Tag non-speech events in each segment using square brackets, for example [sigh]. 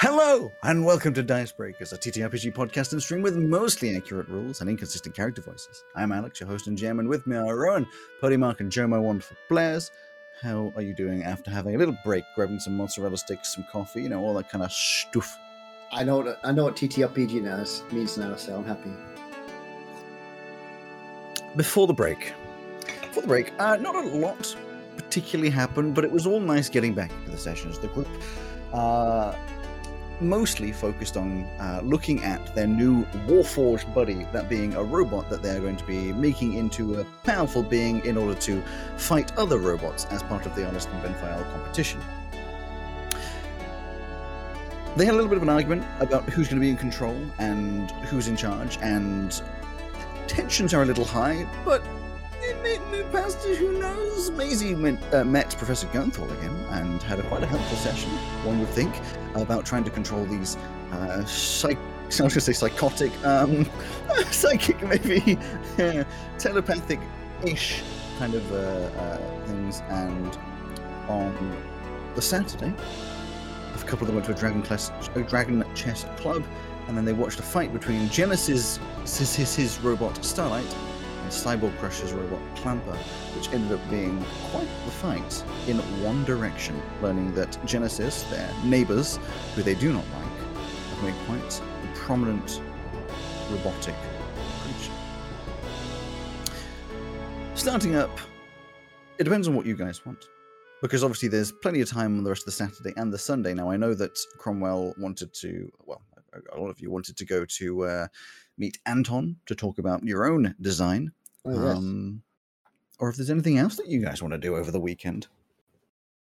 Hello, and welcome to Dice Breakers, a TTRPG podcast and stream with mostly accurate rules and inconsistent character voices. I'm Alex, your host and GM, and with me are Rowan, Mark, and Joe, my wonderful players. How are you doing after having a little break, grabbing some mozzarella sticks, some coffee, you know, all that kind of stuff? I know what I know what TTRPG now means now, so I'm happy. Before the break, before the break, uh, not a lot particularly happened, but it was all nice getting back into the sessions. The group. Uh, mostly focused on uh, looking at their new Warforged buddy, that being a robot that they're going to be making into a powerful being in order to fight other robots as part of the Honest and Benfael competition. They had a little bit of an argument about who's going to be in control and who's in charge, and tensions are a little high, but it may move past it, who knows? Maisie met, uh, met Professor Gunthal again and had a quite a helpful session, one would think, about trying to control these uh, psych- [laughs] I was going to say psychotic, um, [laughs] psychic maybe, [laughs] telepathic-ish kind of uh, uh, things. And on the Saturday, a couple of them went to a Dragon, class, a Dragon Chess Club, and then they watched a fight between Genesis, his, his, his robot Starlight, and Cyborg Crusher's robot Clamper, which ended up being quite the fight in one direction, learning that Genesis, their neighbors, who they do not like, have made quite a prominent robotic creature. Starting up, it depends on what you guys want. Because obviously there's plenty of time on the rest of the Saturday and the Sunday. Now I know that Cromwell wanted to, well, a lot of you wanted to go to uh, meet Anton to talk about your own design. Oh, yes. um, or if there's anything else that you guys want to do over the weekend.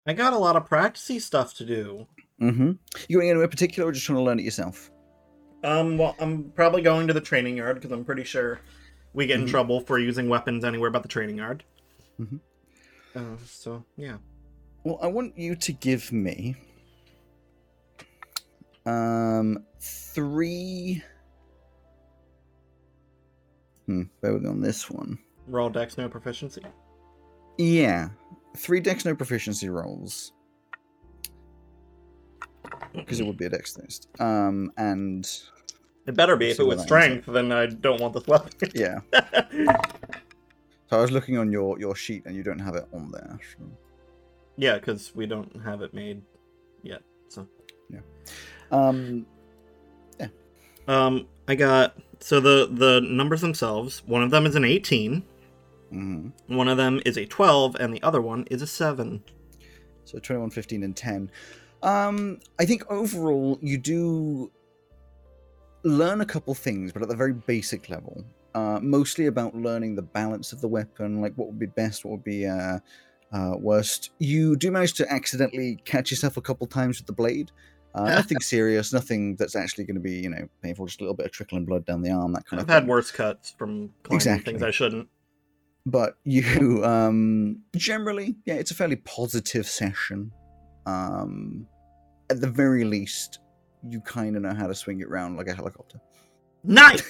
I got a lot of practicey stuff to do. Mm-hmm. You going anywhere particular, or just trying to learn it yourself? Um, well, I'm probably going to the training yard because I'm pretty sure we get in mm-hmm. trouble for using weapons anywhere but the training yard. Mm-hmm. Uh, so yeah. Well, I want you to give me um three Hmm, bear with me on this one. Roll Dex no proficiency. Yeah, three Dex no proficiency rolls. Because it would be a Dex test. Um, and it better be. If it was strength, then I don't want this [laughs] weapon. yeah. [laughs] so I was looking on your your sheet, and you don't have it on there. So. Yeah, because we don't have it made yet. So. Yeah. Um. Yeah. Um. I got so the the numbers themselves. One of them is an 18. Mm-hmm. One of them is a 12, and the other one is a 7. So 21, 15, and 10. Um, I think overall you do learn a couple things, but at the very basic level. Uh, mostly about learning the balance of the weapon, like what would be best, what would be uh, uh, worst. You do manage to accidentally catch yourself a couple times with the blade, uh, nothing serious, nothing that's actually going to be, you know, painful. Just a little bit of trickling blood down the arm, that kind I've of. I've had worse cuts from exactly. things I shouldn't. But you, [laughs] um, generally, yeah, it's a fairly positive session. Um, at the very least, you kind of know how to swing it around like a helicopter. Nice.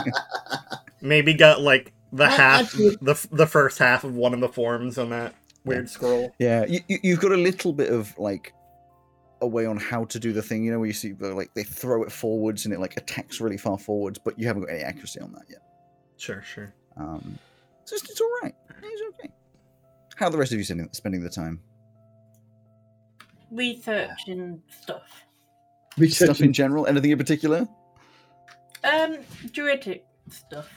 [laughs] Maybe got like the half, the the first half of one of the forms on that weird yeah. scroll. Yeah, you, you've got a little bit of like a way on how to do the thing. You know, where you see like they throw it forwards and it like attacks really far forwards, but you haven't got any accuracy on that yet. Sure, sure. Um, so it's, it's all right. It's okay. How are the rest of you spending, spending the time? Researching stuff. Researching stuff in general. Anything in particular? Um, druidic stuff.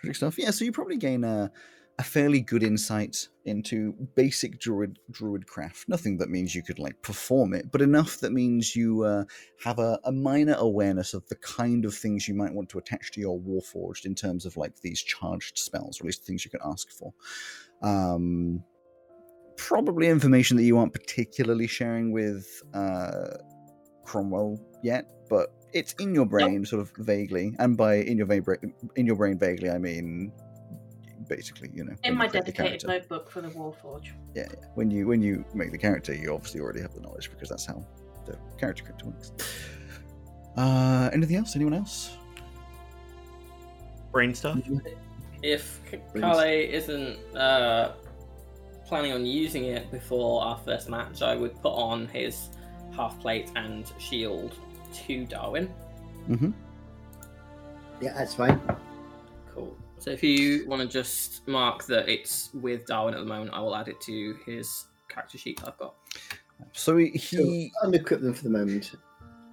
Druidic stuff. Yeah. So you probably gain a a fairly good insight into basic druid druid craft. Nothing that means you could like perform it, but enough that means you uh, have a, a, minor awareness of the kind of things you might want to attach to your warforged in terms of like these charged spells, or at least things you can ask for. Um, probably information that you aren't particularly sharing with uh, Cromwell yet, but it's in your brain, yep. sort of vaguely, and by in your, va- in your brain vaguely, I mean basically, you know. In my dedicated notebook for the Warforge. Yeah, yeah, when you when you make the character, you obviously already have the knowledge because that's how the character creator works. Uh, anything else? Anyone else? Brain stuff. If Kale isn't uh, planning on using it before our first match, I would put on his half plate and shield to Darwin. Mm-hmm. Yeah, that's fine. Cool. So if you want to just mark that it's with Darwin at the moment, I will add it to his character sheet I've got. So he, he So unequip them for the moment.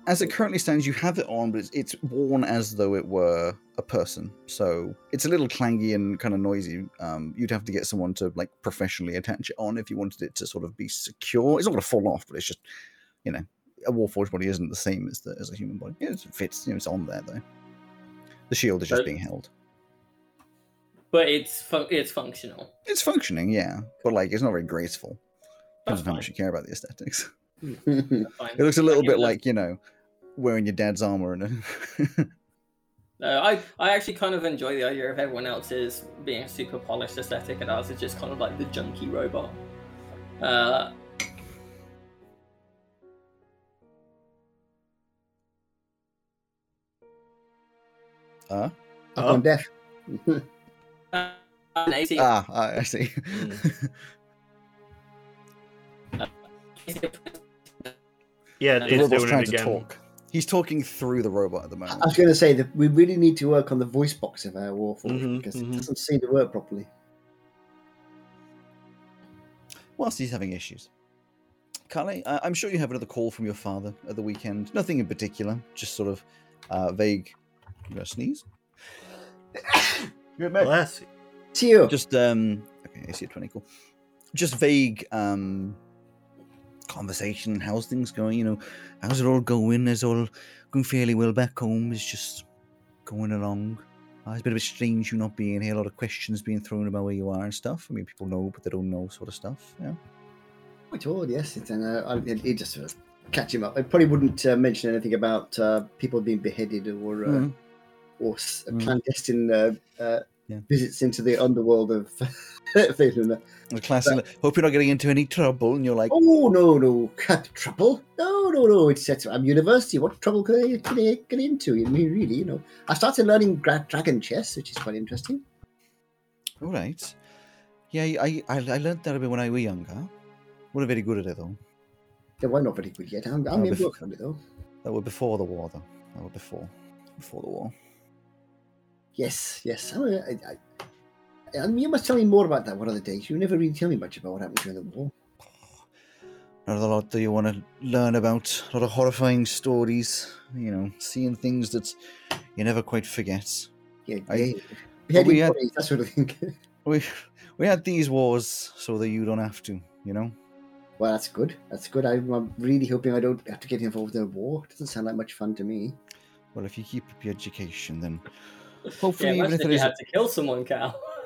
as it currently stands, you have it on, but it's, it's worn as though it were a person. So it's a little clangy and kind of noisy. Um, you'd have to get someone to like professionally attach it on if you wanted it to sort of be secure. It's not going to fall off, but it's just, you know, a warforged body isn't the same as the as a human body. It fits. You know, it's on there though. The shield is just But- being held. But it's fun- it's functional. It's functioning, yeah, but like it's not very graceful. That's Depends on how fine. much you care about the aesthetics. [laughs] It looks a little bit like you know, wearing your dad's armor and. A [laughs] No, I, I actually kind of enjoy the idea of everyone else's being a super polished aesthetic and ours is just kind of like the junky robot. Uh, uh? Up Oh. on death. Uh, an 18 Ah, I I see. Yeah, The the it's robot's doing trying it to again. talk. He's talking through the robot at the moment. I moment. was going to say that we really need to work on the voice box of our Warforged Mhm, because mhm. it doesn't seem to work properly. Whilst he's having issues. Carly, I- I'm sure you have another call from your father at the weekend. Nothing in particular, just sort of uh, vague. You gonna sneeze? [coughs] Bless you. See you. Just um. Okay, I see a twenty. Cool. Just vague um conversation. How's things going? You know, how's it all going? Is all going fairly well back home? Is just going along. Uh, it's a bit of a strange you not being here. A lot of questions being thrown about where you are and stuff. I mean, people know, but they don't know, sort of stuff. Yeah. At all, yes. It's, and uh, I- it, it just sort of catch him up. I probably wouldn't uh, mention anything about uh, people being beheaded or uh, Mm. Or Mm. clandestine uh, uh, Yeah. visits into the underworld of [laughs] Phaeluna. The classic. Hope you're not getting into any trouble. And you're like, Oh no, no, trouble. No, no, no. It's, it's I'm university. What trouble could I, could I get into? I mean, really, you know. I started learning gra- dragon chess, which is quite interesting. all right. Yeah, I, I I learned that a bit when I was younger. We're very good at it though. Yeah, well, not very good yet. I'm, I'm in bef- work on it though. That were before the war though. That were before, before the war. Yes, yes. I, I, I, I you must tell me more about that one of the days. You never really tell me much about what happened during the war. Not a lot that you want to learn about. A lot of horrifying stories. You know, seeing things that you never quite forget. Yeah, yeah. but we had- that sort of thing. [laughs] We we had these wars so that you don't have to. You know. well, that's good. That's good. I'm, I'm really hoping I don't have to get involved in a war. It Doesn't sound like much fun to me. Well, if you keep up your education, then yeah, hopefully, even if if you is, had to kill someone, Cal. [laughs]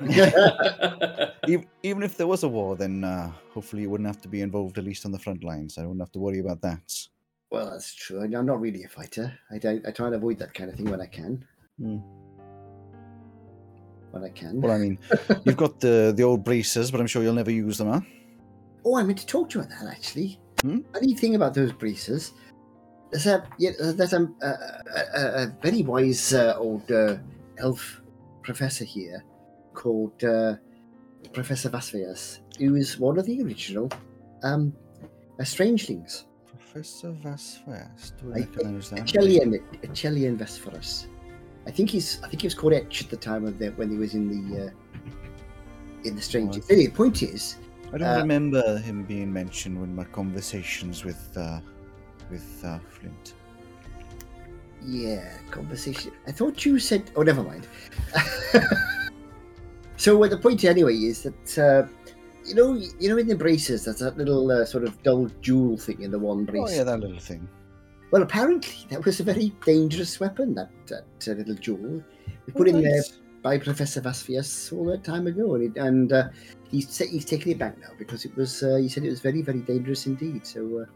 even, [laughs] even if there was a war, then uh, hopefully you wouldn't have to be involved at least on the front lines. I wouldn't have to worry about that. Well, that's true. I'm not really a fighter. I, don't, I try and avoid that kind of thing when I can. Hmm. When I can. Well, I mean, [laughs] you've got the the old braces, but I'm sure you'll never use them, huh? Oh, I meant to talk to you about that actually. Hmm? Funny thing about those braces, there's a yeah, there's a, a, a, a very wise uh, old uh, elf professor here called uh, Professor Vasvias, who is one of the original um, uh, strangelings. Professor Vasfast. Do I recognise that? Chelian, Chelian. I think he's. I think he was called Etch at the time of the, when he was in the uh, in the Strangers. Oh, Anyway, the point is, I don't uh, remember him being mentioned in my conversations with uh, with uh, Flint. Yeah, conversation. I thought you said. Oh, never mind. [laughs] so uh, the point anyway is that uh, you know, you know, in the braces, there's that little uh, sort of dull jewel thing in the one brace. Oh yeah, that little thing. Well, apparently that was a very dangerous weapon. That that uh, little jewel, we put in there by Professor Vasvias all that time ago, and, it, and uh, he's he's taken it back now because it was. Uh, he said it was very very dangerous indeed. So.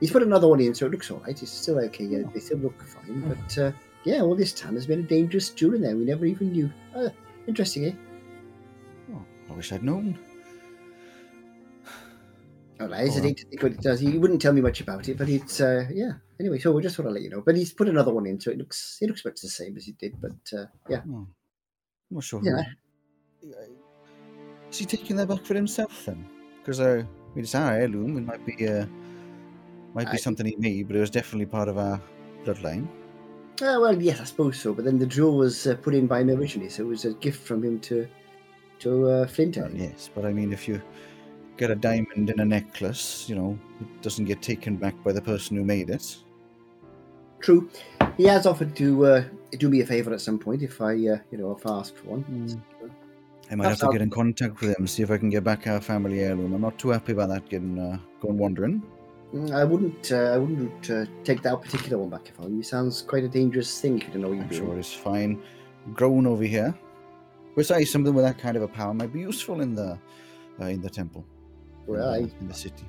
He's put another one in, so it looks all right. It's still okay. Yeah, they still look fine. But uh, yeah, all this time there's been a dangerous jewel in there. We never even knew. Uh, interesting, eh? Oh, I wish I'd known. All right, I hesitate to think what it does. He wouldn't tell me much about it, but it's uh, yeah. Anyway, so we just want to let you know. But he's put another one in, so it looks it looks much the same as he did. But uh, yeah, Oh, I'm not sure. Yeah. Who... Is he taking that back for himself then? Because uh, I mean, it's our heirloom. It might be uh, Might be I- something he made, but it was definitely part of our bloodline. Uh, well, yes, I suppose so. But then the jewel was uh, put in by him originally, so it was a gift from him to to uh, Flint. Well, yes, but I mean, if you get a diamond in a necklace, you know, it doesn't get taken back by the person who made it. True. He has offered to uh, do me a favour at some point if I, uh, you know, if I ask for one. Hmm. I might have to get in contact with him, see if I can get back our family heirloom. I'm not too happy about that getting uh, going wandering. Mm, I wouldn't. Uh, I wouldn't uh, take that particular one back if I were you. Sounds quite a dangerous thing if you don't know what you're I'm doing. sure it's fine. Grown over here. Besides, something with that kind of a power might be useful in the uh, in the temple. Well, in, I, the, in the city.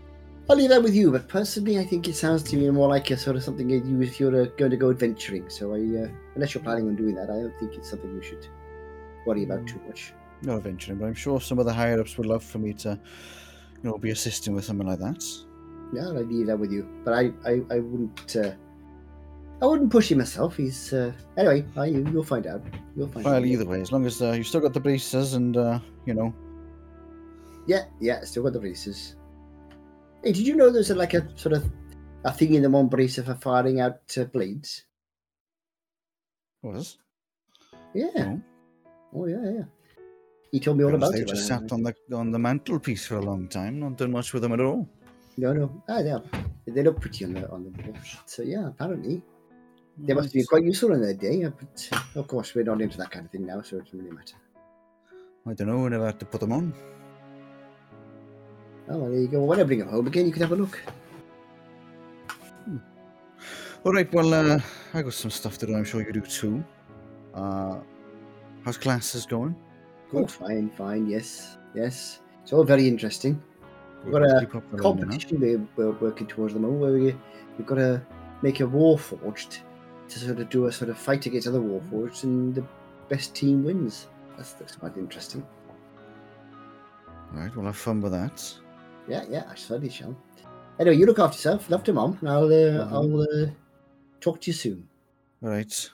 I'll leave that with you. But personally, I think it sounds to me more like a sort of something you if you're uh, going to go adventuring. So I, uh, unless you're planning on doing that, I don't think it's something you should worry about too much. Not adventuring, but I'm sure some of the higher ups would love for me to, you know, be assisting with something like that. Yeah, I'll leave that with you. But I, I, I wouldn't. Uh, I wouldn't push him myself. He's uh, anyway. I, you, you'll find out. You'll find Well, out. either way, as long as uh, you've still got the braces and uh, you know, Yeah, yeah. Still got the braces. Hey, did you know there's a, like a sort of a thing in the one bracer for firing out uh, blades? was. Yeah. No. Oh yeah, yeah. He told me all about They it. They just sat on the on the mantelpiece for a long time, not done much with them at all. No, no. Ah, yeah. They look pretty on the on the wall. So yeah, apparently they must be quite useful in their day. But of course, we're not into that kind of thing now, so it doesn't really matter. I don't know. I never had to put them on. Oh, well, there you go. When I bring them home again, you can have a look. All right. Well, uh, I got some stuff to do. I'm sure you do too. Uh, how's classes going? Oh, fine, fine. Yes, yes. It's all very interesting. We've got a keep up the learning, huh? competition we're, we're working towards the moment where we, we've got to make a war forged to sort of do a sort of fight against other war forged and the best team wins. That's, that's quite interesting. All right. Well, have fun with that. Yeah, yeah, I certainly shall. Anyway, you look after yourself. Love to mom, and I'll uh, Mhm. I'll uh, talk to you soon. All right.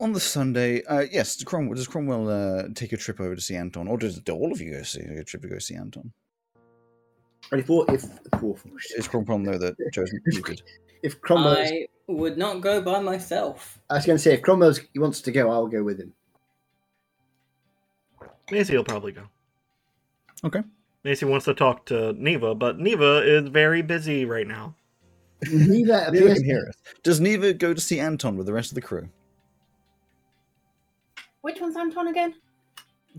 On the Sunday, uh, yes, Cromwell, does Cromwell uh, take a trip over to see Anton, or does all of you go see a trip to go see Anton? And if if if Is Cromwell know that Joe's muted? [laughs] if Cromwell's, I would not go by myself. I was going to say if Cromwell he wants to go, I'll go with him. Maisie will probably go. Okay. Maisie wants to talk to Neva, but Neva is very busy right now. [laughs] Neither Neva appears can hear us. Does Neva go to see Anton with the rest of the crew? Which one's Anton again?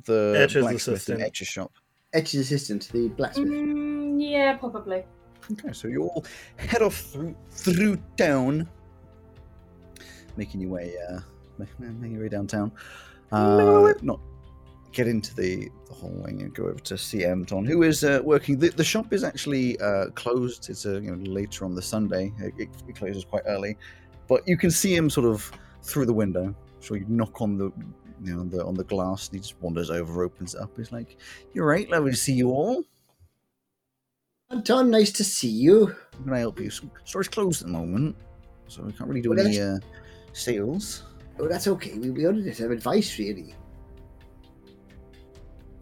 The Etch's blacksmith in assistant. Etch's shop. Etch's assistant, the blacksmith. Mm, yeah, probably. Okay, so you all head off through through town, making your way, uh, ma- ma- making your way downtown. Uh, not get into the, the hallway and go over to see Anton, who is uh, working. The, the shop is actually uh, closed. It's uh, you know later on the Sunday. It, it, it closes quite early, but you can see him sort of through the window. So you knock on the you know the on the glass, and he just wanders over, opens it up. He's like, "You're right, lovely to see you all. Anton, nice to see you. How can I help you? Store's closed at the moment, so we can't really do Well, any uh, sales. Oh, that's okay. We, we wanted some advice, really.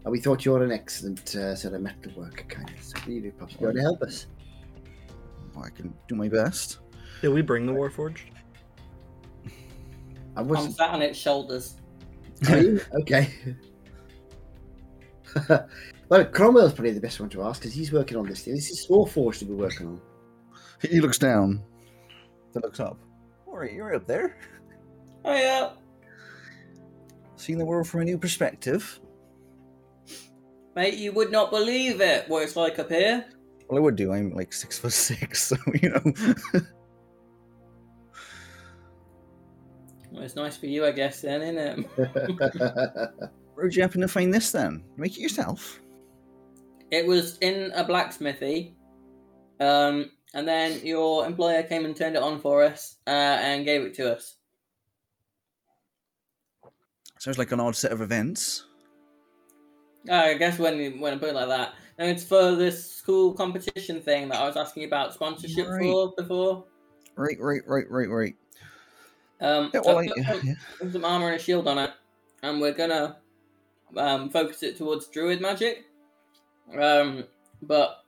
And we thought you're an excellent uh, sort of metal worker, kind of. So you possibly want to help us. I can do my best. Did we bring the Warforged? I I'm sat on its shoulders. Are you? okay. [laughs] well, Cromwell's probably the best one to ask because he's working on this thing. This is Warforged to be working on. He looks down. Then looks up. All right, you're up there. Oh yeah. Seeing the world from a new perspective. Mate, you would not believe it what it's like up here. Well, I would do. I'm like six foot six, [laughs] so you know. [laughs] Well, it's nice for you, I guess, then, isn't it? [laughs] Where'd you happen to find this then? Make it yourself. It was in a blacksmithy, um, and then your employer came and turned it on for us uh, and gave it to us. Sounds like an odd set of events. Uh, I guess when you, when I put it like that, and it's for this school competition thing that I was asking about sponsorship Right. for before. Right, right, right, right, right. Um, Yeah, well, I, put yeah, some, some armor and a shield on it, and we're gonna um, focus it towards druid magic. Um, but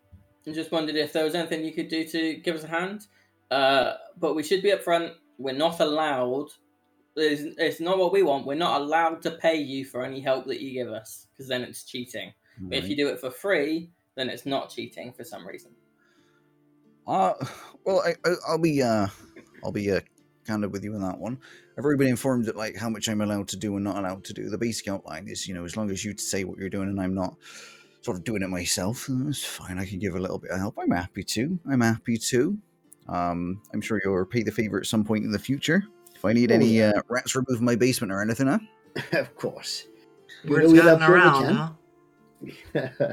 I just wondered if there was anything you could do to give us a hand. Uh, but we should be upfront. We're not allowed. It's, it's not what we want. We're not allowed to pay you for any help that you give us because then it's cheating. But if you do it for free, then it's not cheating for some reason. Uh, well, I, I, I'll be uh, I'll be uh, candid with you on that one. I've already been informed that like how much I'm allowed to do and not allowed to do. The basic outline is, you know, as long as you say what you're doing and I'm not sort of doing it myself, it's fine. I can give a little bit of help. I'm happy to. I'm happy to. Um, I'm sure you'll repay the favor at some point in the future. If I need Oh, any yeah. uh, rats removed from my basement or anything, huh? [laughs] of course. You Word's know we gotten love you, we around, huh?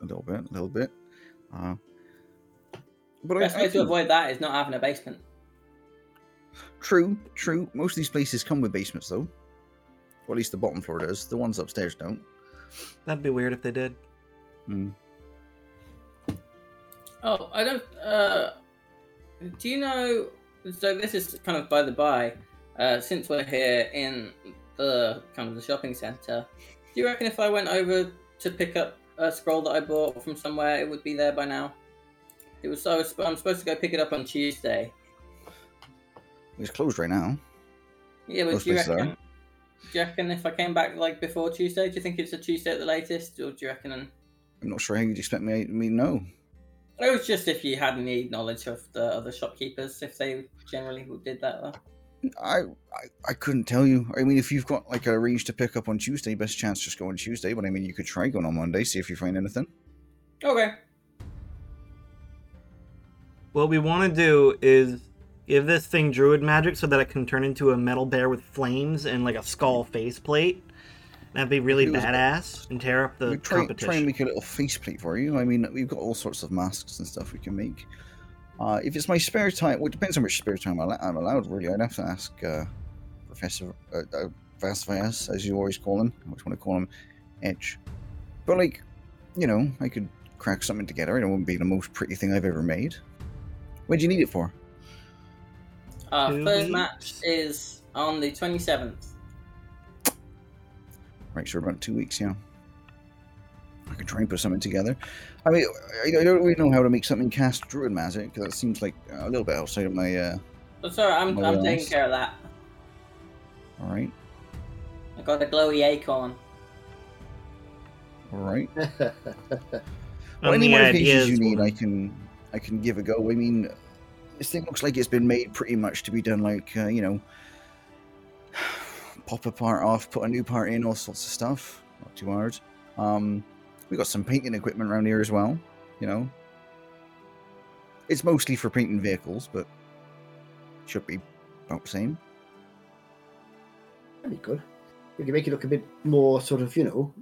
A little bit, a little bit. Uh, but I, Best I way to avoid that is not having a basement. True, true. Most of these places come with basements, though. Or at least the bottom floor does. The ones upstairs don't. That'd be weird if they did. Hmm. Oh, I don't. Uh, do you know? So this is kind of by the by. Uh, since we're here in the kind of the shopping center, do you reckon if I went over to pick up a scroll that I bought from somewhere, it would be there by now? It was. I was. I'm supposed to go pick it up on Tuesday. It's closed right now. Yeah, but Most do you places are. Do you reckon if I came back like before Tuesday, do you think it's a Tuesday at the latest, or do you reckon? I'm not sure how you'd expect me me to know. It was just if you had any knowledge of the other shopkeepers, if they generally did that. Though. I, I I couldn't tell you. I mean, if you've got like a range to pick up on Tuesday, best chance just go on Tuesday. But I mean, you could try going on Monday, see if you find anything. Okay. What we want to do is give this thing druid magic so that it can turn into a metal bear with flames and like a skull faceplate. That'd be really badass and tear up the we try competition. try and make a little faceplate for you. I mean, we've got all sorts of masks and stuff we can make. Uh, if it's my spare time, well, it depends on which spare time I'm allowed. Really, I'd have to ask uh, Professor uh, uh, Vasvias, as you always call him. Which I always want to call him Edge. But like, you know, I could crack something together. It wouldn't be the most pretty thing I've ever made. When'd you need it for? Our Two first weeks. match is on the 27th. Right, so about two weeks, yeah. I could try and put something together. I mean, I, I don't really know how to make something cast druid magic because that seems like a little bit outside of my. uh So sorry, I'm, I'm taking care of that. All right, I got a glowy acorn. all right. And [laughs] Well, any the modifications you need, I can, I can give a go. I mean, this thing looks like it's been made pretty much to be done like uh, you know, [sighs] pop a part off, put a new part in, all sorts of stuff. Not too hard. Um, we got some painting equipment around here as well. You know, it's mostly for painting vehicles, but should be about the same. That'd be good. We can make it look a bit more sort of, you know,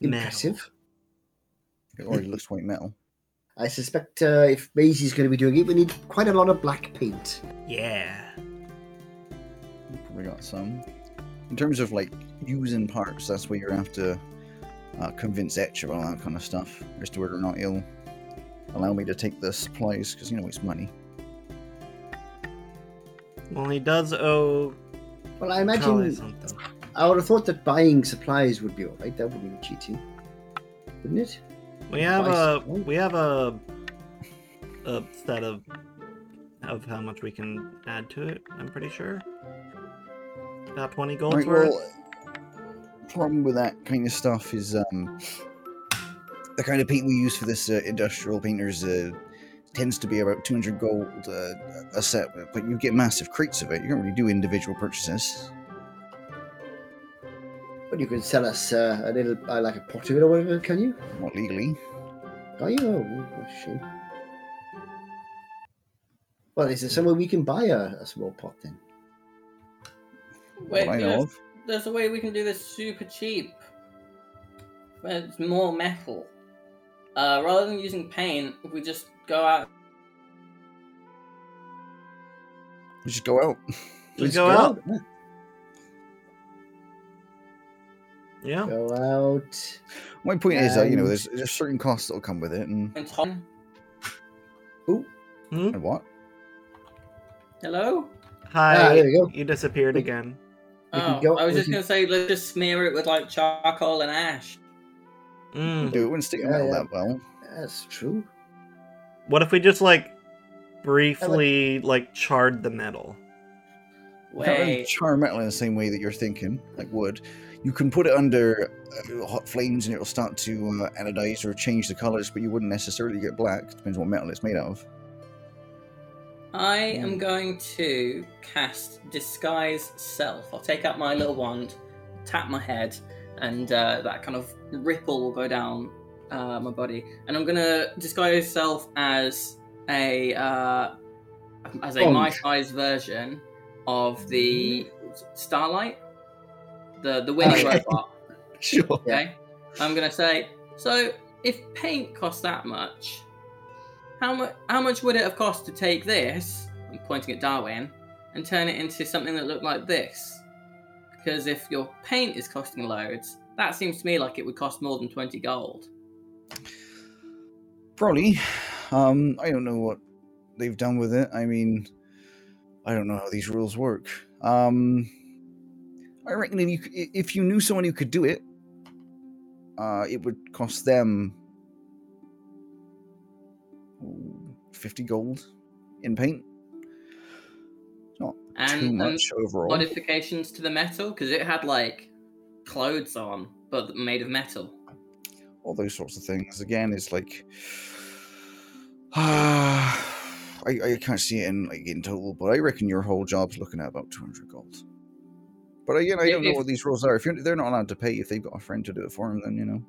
Metal. impressive. It already looks white metal. I suspect uh, if Maisie's going to be doing it, we need quite a lot of black paint. Yeah. Probably got some. In terms of like using parts, that's where you have to uh, convince Etch about that kind of stuff as to whether or not he'll allow me to take the supplies because you know it's money. Well, he does owe Well, I imagine something. I would have thought that buying supplies would be alright. That wouldn't be cheating, wouldn't it? We have a we have a a set of of how much we can add to it. I'm pretty sure. About twenty gold Right, worth. well, problem with that kind of stuff is um, the kind of paint we use for this uh, industrial painters uh, tends to be about 200 gold uh, a set, but you get massive crates of it. You don't really do individual purchases. But you can sell us uh, a little, uh, like a pot of it or whatever, can you? Not legally. Are you? Oh, that's shame. Well, is there somewhere we can buy a, a small pot then? Wait, what I know there's, there's a way we can do this super cheap. Where it's more metal. Uh, rather than using paint, if we just go out We just go out. We Just Let's go out. Yeah. Yeah. Go out. My point is that you know there's there's certain costs that'll come with it, and, and Tom. Hmm? and what? Hello? Hi. Ah, there we go. You disappeared again. We can Oh, go- I was we just can- gonna say, let's just smear it with like charcoal and ash. Mm. Do it wouldn't stick in Yeah, metal yeah. that well. That's true. What if we just like briefly like charred the metal? You can't really Wait. char metal in the same way that you're thinking, like wood. You can put it under uh, hot flames and it'll start to uh, anodize or change the colors, but you wouldn't necessarily get black. Depends what metal it's made out of. I am going to cast Disguise Self. I'll take out my little wand, tap my head, and uh, that kind of ripple will go down uh, my body. And I'm going to disguise self as a uh, as a my size version of the Starlight, the the winning Okay. robot. [laughs] Sure. Okay. I'm gonna say. So, if paint costs that much, how much how much would it have cost to take this? I'm pointing at Darwin and turn it into something that looked like this. Because if your paint is costing loads, that seems to me like it would cost more than twenty gold. Probably. Um, I don't know what they've done with it. I mean, I don't know how these rules work. Um, I reckon if you if you knew someone who could do it, uh, it would cost them fifty gold in paint. Not And, too and much overall. modifications to the metal because it had like clothes on, but made of metal. all those sorts of things. Again, it's like [sighs] I, I can't see it in like in total, but I reckon your whole job's looking at about two hundred gold. But again, I If- don't know what these rules are. If you're, they're not allowed to pay, if they've got a friend to do it for them, then you know.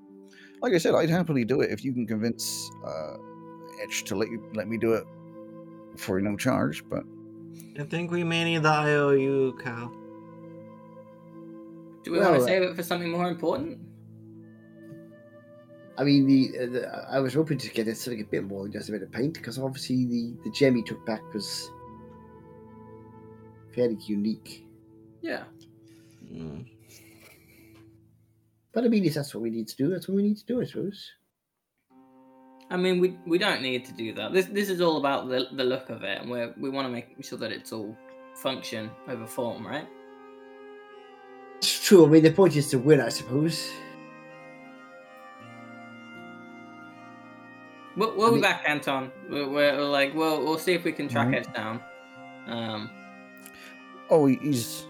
Like I said, I'd happily do it if you can convince uh, Etch to let you let me do it for no charge. But I think we may need the IOU, Cal. Do we want to save it for something more important? I mean, the, uh, the I was hoping to get it something a bit more than just a bit of paint because obviously the the gem he took back was fairly unique. Yeah. Mm. But I mean, that's what we need to do, that's what we need to do, I suppose. I mean, we we don't need to do that. This this is all about the the look of it, and we we want to make sure that it's all function over form, right? It's true. I mean, the point is to win, I suppose. We'll, we'll I be back, Anton. We're, we're like, we'll we'll see if we can track it down. Um, oh, he's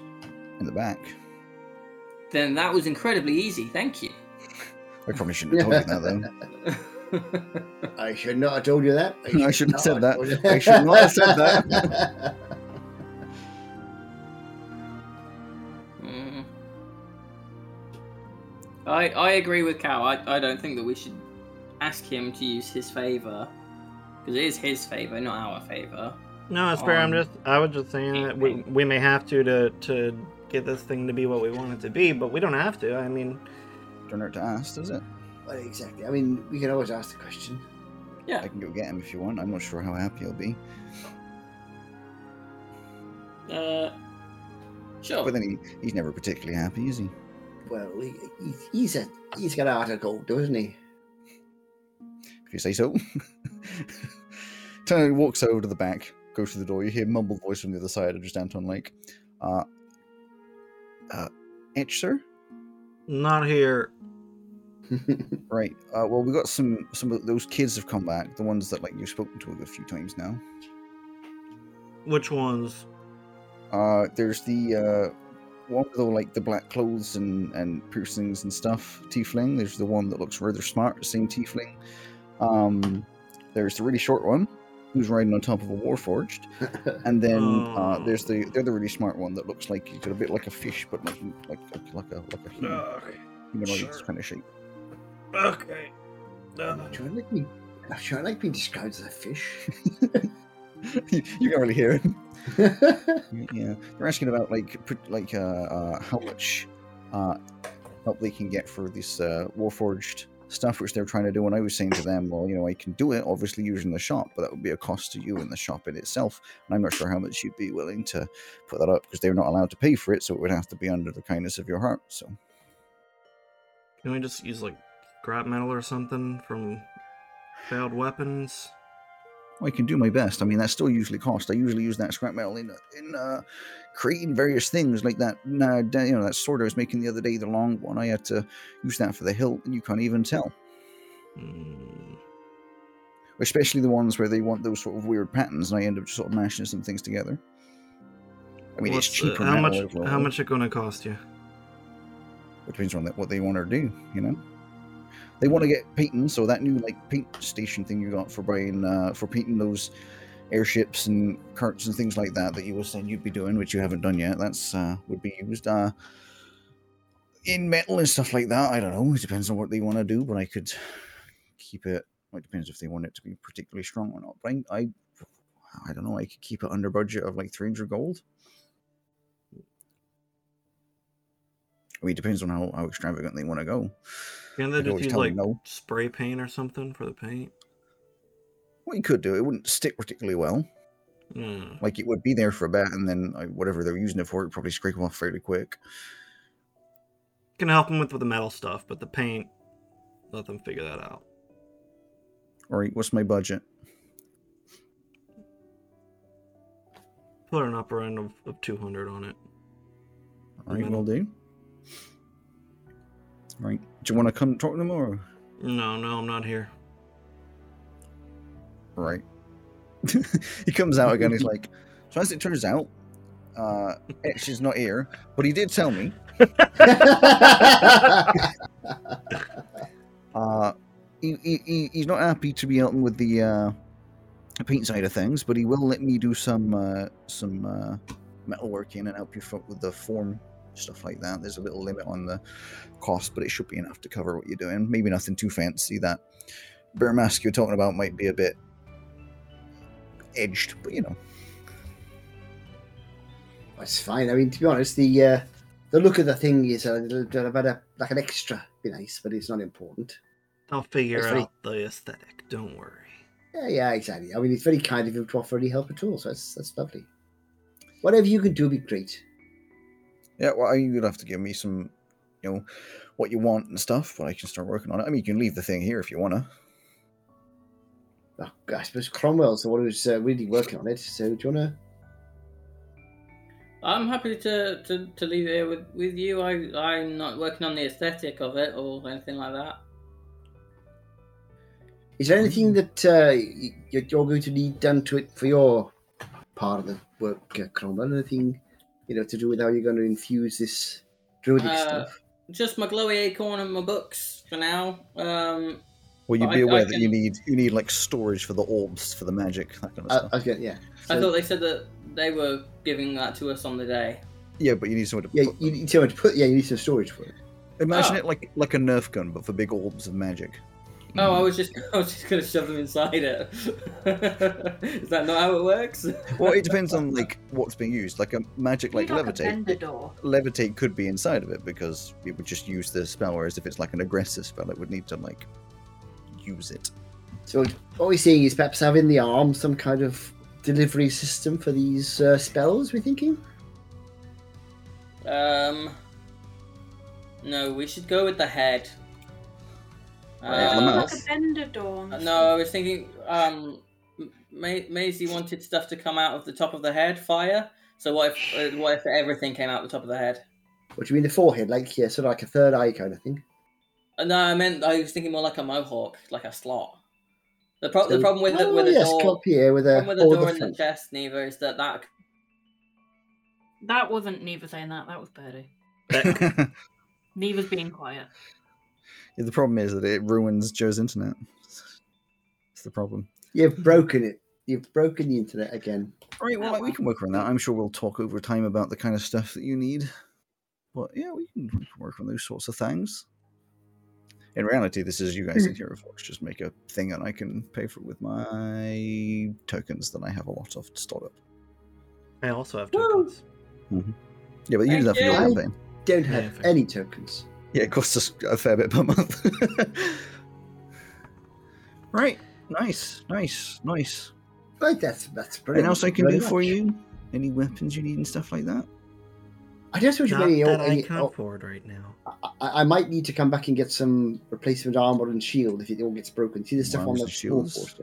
in the back. Then that was incredibly easy. Thank you. I probably shouldn't have told you that though. [laughs] I should not have told you that. [laughs] I shouldn't have said that. [laughs] I should not have said that. Mm. I I agree with Cal. I, I don't think that we should ask him to use his favor because it is his favor, not our favor. No, that's fair. I'm Um, just. I was just saying that we, we may have to to to get this thing to be what we want it to be, but we don't have to. I mean, Don't hurt to ask, does it? Well, exactly. I mean, we can always ask the question. Yeah. I can go get him if you want. I'm not sure how happy he'll be. Uh, sure. But then he, he's never particularly happy, is he? Well, he, he's he's a he's got a heart of gold, doesn't he? If you say so. [laughs] Turner walks over to the back, goes to the door. You hear mumbled voice from the other side of just Anton Lake. Uh, uh, Etch, sir? not here. [laughs] Right. Uh, well, we got some. Some of those kids have come back. The ones that like you've spoken to a few times now. Which ones? Uh, there's the uh, one with all like the black clothes and and piercings and stuff. Tiefling. There's the one that looks rather smart. Same Tiefling. Um, there's the really short one who's riding on top of a warforged, [laughs] and then uh, Oh. there's the the other really smart one that looks like he's got a bit like a fish, but like like like, like a like a human, Okay. humanoid sure. kind of shape. Okay. I'm not trying to like me. I'm trying to like being described as a fish. [laughs] you, you can't really hear him. [laughs] Yeah, they're asking about like like uh, uh how much uh help they can get for this uh warforged stuff which they're trying to do and I was saying to them well you know I can do it obviously using the shop but that would be a cost to you in the shop in itself and I'm not sure how much you'd be willing to put that up because they're not allowed to pay for it so it would have to be under the kindness of your heart so Can we just use like scrap metal or something from failed weapons? I can do my best I mean that still usually cost I usually use that scrap metal in in uh creating various things like that uh, you know that sword I was making the other day the long one I had to use that for the hilt and you can't even tell Hmm. especially the ones where they want those sort of weird patterns, and I end up just sort of mashing some things together. I mean, What's it's cheaper. how metal much? overall. How much it gonna cost you? It depends on what they want to do. You know, they want to get painting, so that new like paint station thing you got for buying uh, for painting those airships and carts and things like that that you were saying you'd be doing, which you haven't done yet. That's uh, would be used uh, in metal and stuff like that. I don't know. It depends on what they want to do, but I could keep it. Well, it depends if they want it to be particularly strong or not. But I, I, I don't know. I could keep it under budget of like three hundred gold. I mean, it depends on how, how extravagant they want to go. Can they just use like no. spray paint or something for the paint? What you could do, it wouldn't stick particularly well. Hmm. Like it would be there for a bit, and then uh, whatever they're using it for, it probably scrape them off fairly quick. Can help them with, with the metal stuff, but the paint, let them figure that out. All right, what's my budget? Put an upper end of, of 200 on it. All right, will do. All right, do you want to come talk to them or? No, no, I'm not here. Right. [laughs] he comes out again. He's like, so as it turns out, uh, Etch is not here, but he did tell me [laughs] [laughs] uh, he, he, he- he's not happy to be helping with the uh, paint side of things, but he will let me do some uh, some uh, metalworking and help you fo- with the form stuff like that. There's a little limit on the cost, but it should be enough to cover what you're doing. Maybe nothing too fancy. That bear mask you're talking about might be a bit edged, but you know. That's fine. I mean, to be honest, the uh, the look of the thing is a little bit of a, like an extra. Be nice, but it's not important. I'll figure That's very- out the aesthetic. Don't worry. Yeah, yeah, exactly. I mean, it's very kind of you to offer any help at all. So that's that's lovely. Whatever you can do, would be great. Yeah, well, you'd have to give me some, you know, what you want and stuff, but I can start working on it. I mean, you can leave the thing here if you want to. Oh, I suppose Cromwell's the one who's uh, really working on it. So do you want to? I'm happy to, to, to leave it here with, with you. I I'm not working on the aesthetic of it or anything like that. Is there anything that uh, you're you're going to need done to it for your part of the work, uh, Cromwell? Anything you know to do with how you're going to infuse this druidic Uh, stuff? Just my glowy acorn and my books for now. Um, Well, you'd I- be I aware that you need you need like storage for the orbs for the magic that kind of Uh, okay, yeah. I thought they said that they were giving that to us on the day. Yeah, but you need somewhere to yeah, put you need somewhere to put. Yeah, you need some storage for it. Imagine Oh. it like like a Nerf gun, but for big orbs of magic. Oh, I was just [laughs] I was just gonna shove them inside it. [laughs] Is that not how it works? Well, it [laughs] depends on like what's being used. Like a magic like You'd like a levitate. door. levitate could be inside of it because it would just use the spell, whereas if it's like an aggressive spell, it would need to like use it. So what we're seeing is perhaps having the arm some kind of delivery system for these uh, spells. We're thinking. Um, no, we should go with the head. Right, the mouth. like a bender door. on no, I was thinking. Um, Ma- Maisie wanted stuff to come out of the top of the head, fire. So what if uh, what if everything came out the top of the head? What do you mean the forehead? Like yeah, sort of like a third eye kind of thing. Uh, no, I meant I was thinking more like a mohawk, like a slot. The, pro- the problem with the oh, with the yes, door, club here with a with the door at in the chest, Neva, is that that That wasn't Neva saying that. That was Birdie. Neva's being quiet. Problem is that it ruins Joe's internet. It's the problem. You've broken it. You've broken the internet again. Right, well, we can work around that. I'm sure we'll talk over time about the kind of stuff that you need. But yeah, we can, we can work on those sorts of things. In reality, this is you guys in hmm. Hero Forge. Just make a thing and I can pay for it with my tokens that I have a lot of stored up. I also have Woo! tokens. Mm-hmm. Yeah, but you do Thank that for your you. campaign. Don't have thank any tokens. Yeah, it costs us a fair bit per month. [laughs] right, nice, nice, nice. Right, that's that's Anything else I can Very do for much. you? Any weapons you need and stuff like that? I don't suppose you Not any, that I any, can oh, afford right now. I, I might need to come back and get some replacement armor and shield if it all gets broken. See the stuff on Arms the and floor shields?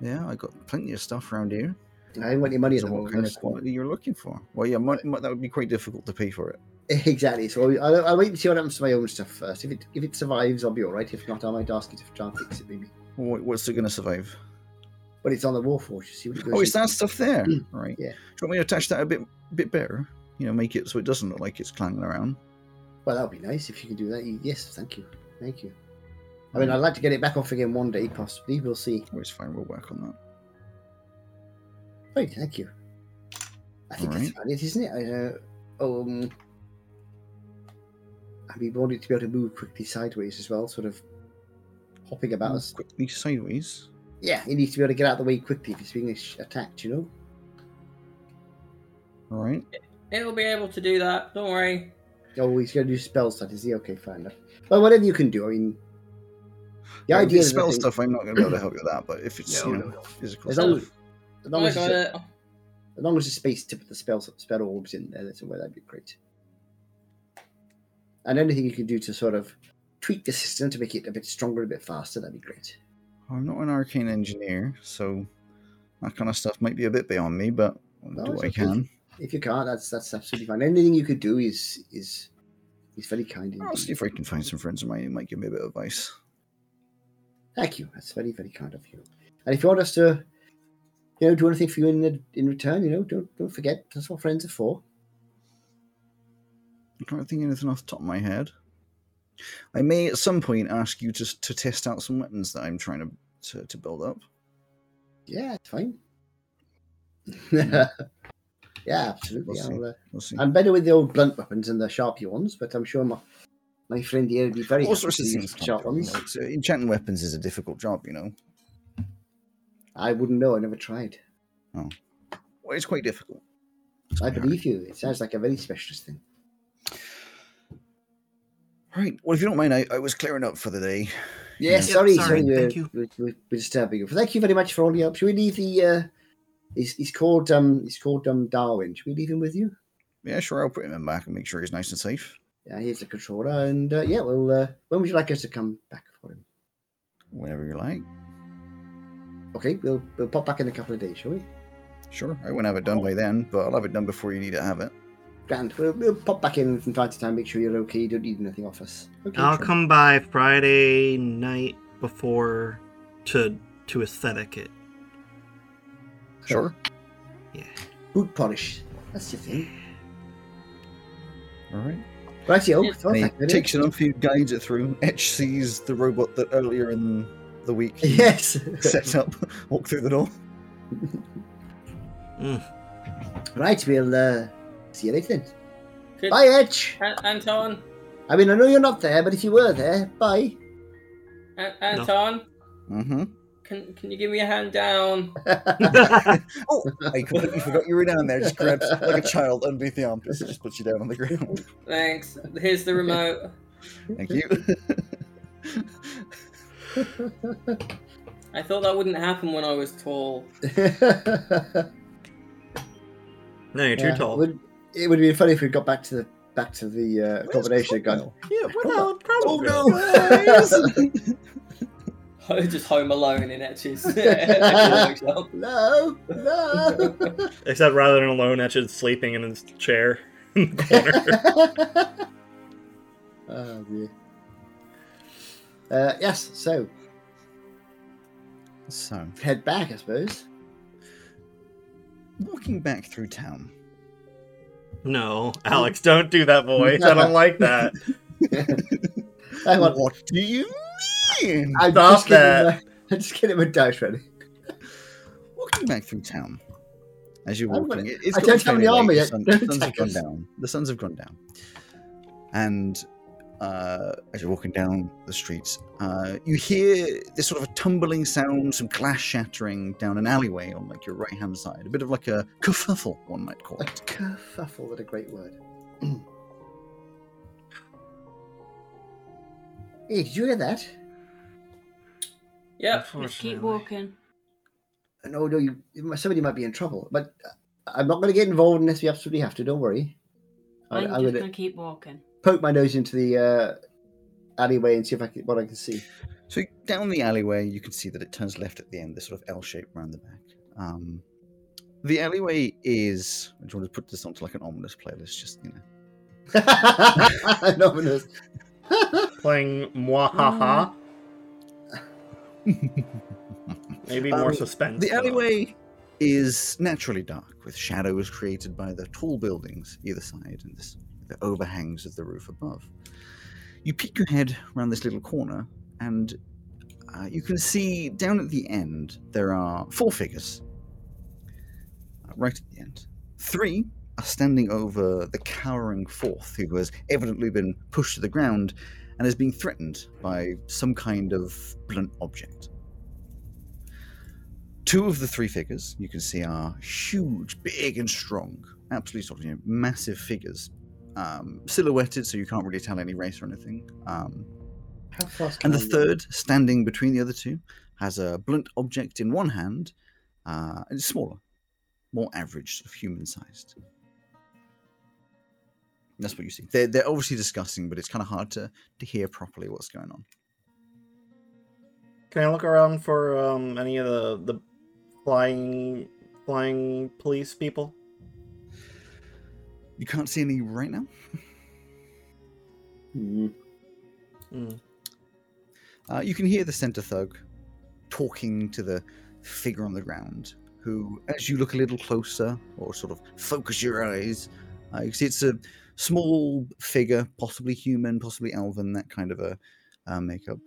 Yeah, I got plenty of stuff around here. I haven't got any money at So the what moment. kind of that's- quality you're looking for? Well, yeah, mo- mo- that would be quite difficult to pay for it. Exactly. So I'll, I'll wait and see what happens to my own stuff first. If it if it survives, I'll be all right. If not, I might ask you to try and fix it, maybe. What's it going to survive? but it's on the Warforge. You see what it goes Oh, is in- that stuff there? Mm, [clears throat] Right. yeah. Do you want me to attach that a bit bit better? You know, make it so it doesn't look like it's clanging around. Well, that would be nice if you can do that. Yes, thank you, thank you. I mean, I'd like to get it back off again one day, possibly. We'll see. Oh, it's fine. We'll work on that. Right, thank you. I think that's Alright. about it, isn't it? I, uh, um, and we wanted to be able to move quickly sideways as well, sort of hopping about us. Quickly sideways. Yeah, it needs to be able to get out of the way quickly if it's being attacked, you know? All right. It'll be able to do that. Don't worry. Oh, he's going to do spell stuff, is he? Okay, fine enough. Well, whatever you can do, I mean. The Yeah, idea if is I spell think- stuff. I'm not going to be able to help you with that. But if it's No, you know no. physical As stuff, long as, as long I as, got it's a- as long as the space tip of the spell spell orbs in there, that's where that'd be great. And anything you can do to sort of tweak the system to make it a bit stronger, a bit faster, that'd be great. I'm not an arcane engineer, so that kind of stuff might be a bit beyond me. But I'll No, do what I can. If you can't, that's that's absolutely fine. Anything you could do is is is very kind. I'll see if I can find some friends of mine who might give me a bit of advice. Thank you. That's very very kind of you. And if you want us to, you know, do anything for you in the, in return, you know, don't don't forget that's what friends are for. I can't think of anything off the top of my head. I may at some point ask you to to test out some weapons that I'm trying to to, to build up. Yeah, fine. [laughs] yeah, absolutely. We'll. I'll, uh, We'll. I'm better with the old blunt weapons and the sharpy ones, but I'm sure my my friend here would be very All happy sorts of use things. the sharp ones. like, so enchanting weapons is a difficult job, you know. I wouldn't know. I never tried. Oh, well, it's quite difficult. It's I hard. believe you. It sounds like a very specialist thing. Right. Well, if you don't mind, I, I was clearing up for the day. Yes, Yeah. sorry, sorry, sorry, we're, thank you. We're, we're, we're disturbing you. Thank you very much for all your help. Should we leave the? Uh, he's, he's called um he's called um Darwin. Should we leave him with you? Yeah, sure. I'll put him in back and make sure he's nice and safe. Yeah, here's the controller, and uh, yeah, well, uh, when would you like us to come back for him? Whenever you like. Okay, we'll we'll pop back in a couple of days, shall we? Sure. I won't have it done by then, but I'll have it done before you need to have it. Grand. We'll, we'll pop back in from time to time, make sure you're okay. You don't need anything off us. Okay. I'll sure. come by Friday night before to to aesthetic it. Sure. Yeah. Boot polish. That's your thing. All right. Rightio. Yeah. Oh, And he thank you. takes it off, he guides it through. Etch sees the robot that earlier in the week [laughs] Yes. set up, walk through the door. Mm. right, we'll uh, see you later then. Could- Bye, Etch. An- Anton, I mean, I know you're not there, but if you were there, bye. An- Anton, Mm-hmm. can can you give me a hand down? [laughs] [laughs] oh, I completely forgot you were down there. Just grabs like a child underneath the armpits and just puts you down on the ground. Thanks. Here's the remote. Thank you. I thought that wouldn't happen when I was tall. [laughs] No, you're too Yeah, tall. Would, it would be funny if we got back to the back to the uh, combination again. Yeah, well, Oh probably. no! [laughs] Just home alone in Etches. [laughs] [laughs] No, no. Except rather than alone, Etch's sleeping in his chair in the corner. oh dear. Uh, yes, so so, head back, I suppose. walking back through town. No, [laughs] Alex, don't do that voice. I don't like that. [laughs] Hang on, What do you mean? I'm Stop just that. my- [laughs] I'm just getting my dice ready. Walking back through town. As you're walking, gonna- it's I gotten don't have fairly the armor late. yet. The, sun, the suns have gone down. The suns have gone down. And uh, as you're walking down the streets, uh, you hear this sort of a tumbling sound, some glass shattering down an alleyway on like your right hand side. A bit of like a kerfuffle, one might call it. A it. kerfuffle, what a great word. [clears throat] hey, did you hear that? Yeah, Just keep walking. No, no, you, somebody might be in trouble, but uh, I'm not going to get involved unless we absolutely have to. Don't worry. I, I'm, I'm just going to keep walking. Poke my nose into the uh, alleyway and see if I can, what I can see. So down the alleyway, you can see that it turns left at the end, this sort of L shape around the back. Um, the alleyway is. I just want to put this onto like an ominous playlist, just you know. [laughs] no, no. [laughs] Playing Mwahaha. [laughs] Maybe more Um, suspense. The though. alleyway is naturally dark, with shadows created by the tall buildings either side and this, the overhangs of the roof above. You peek your head around this little corner, and uh, you can see down at the end there are four figures. Uh, right at the end. Three are standing over the cowering fourth, who has evidently been pushed to the ground and is being threatened by some kind of blunt object. Two of the three figures you can see are huge, big, and strong. Absolutely sort of you know, massive figures. Um, silhouetted, so you can't really tell any race or anything. Um, and the third, standing between the other two, has a blunt object in one hand. Uh, and it's smaller, more average, sort of human sized. That's what you see. They're, they're obviously discussing, but it's kind of hard to, to hear properly what's going on. Can I look around for um, any of the the flying flying police people? You can't see any right now. Hmm. Hmm. Uh, you can hear the center thug talking to the figure on the ground, who, as you look a little closer or sort of focus your eyes, uh, you see it's a small figure, possibly human, possibly elven, that kind of a uh, makeup,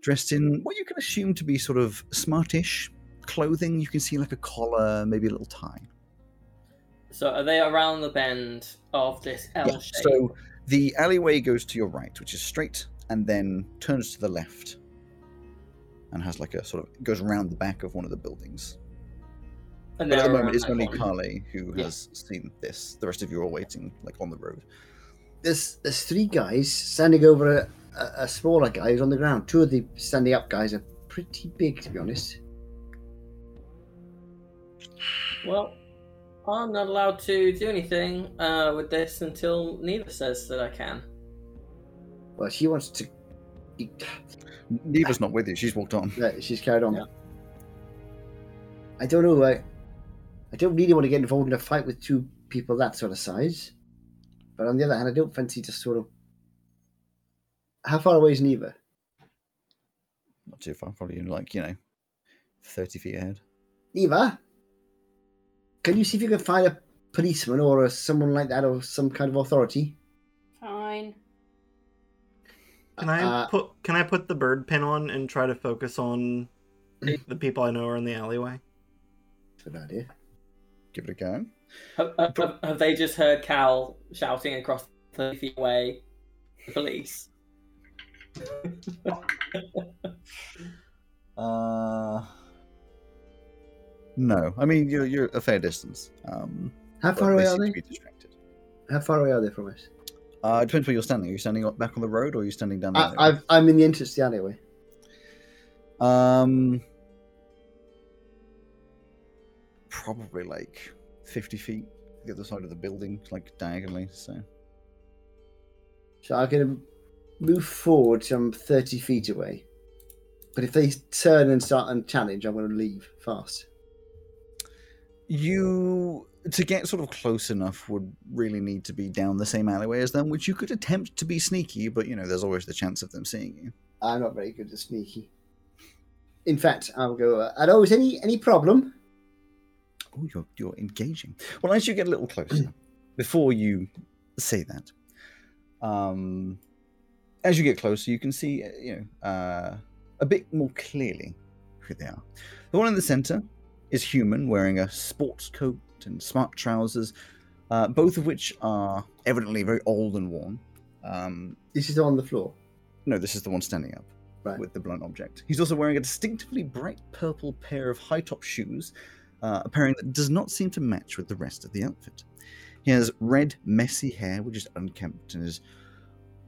dressed in what you can assume to be sort of smartish clothing. You can see like a collar, maybe a little tie. So are they around the bend of this L Yeah, shape? So the alleyway goes to your right, which is straight, and then turns to the left, and has like a sort of goes around the back of one of the buildings. and But at the moment, it's only. Carly who Yeah. has seen this. The rest of you are waiting, like on the road. There's there's three guys standing over a, a, a smaller guy who's on the ground. Two of the standing up guys are pretty big, to be honest. Well, I'm not allowed to do anything uh, with this until Neva says that I can. Well, she wants to. Neva's not with you. She's walked on. Uh, she's carried on. Yeah. I don't know. I, I don't really want to get involved in a fight with two people that sort of size. But on the other hand, I don't fancy just sort of. How far away is Neva? Not too far, probably in like you know, thirty feet ahead. Neva, can you see if you can find a policeman or a, someone like that or some kind of authority? Fine. Can I Uh, put Can I put the bird pin on and try to focus on the people I know are in the alleyway? Good idea. Give it a go. Have, have, have they just heard Cal shouting across 30 feet away? The police. Uh, no. I mean, you're you're a fair distance. Um, How far away are they? How far away are they from us? Uh, it depends where you're standing. Are you standing back on the road, or are you standing down the I, I've, I'm in the entrance to the alleyway. Um, probably like fifty feet the other side of the building, like diagonally. So So I'm to move forward some 30 feet away. But if they turn and start and challenge, I'm going to leave fast. You to get sort of close enough would really need to be down the same alleyway as them, which you could attempt to be sneaky, but you know there's always the chance of them seeing you. I'm not very good at sneaky. In fact, I'll go. Uh, hello, is any any problem? Oh, you're you're engaging. Well, as you get a little closer, [clears throat] before you say that, um, as you get closer, you can see uh, you know uh, a bit more clearly who they are. The one in the center is human, wearing a sports coat and smart trousers, uh, both of which are evidently very old and worn. Um, This is on the floor. no, this is the one standing up Right. with the blunt object. He's also wearing a distinctively bright purple pair of high top shoes, uh, a pairing that does not seem to match with the rest of the outfit. He has red, messy hair, which is unkempt and is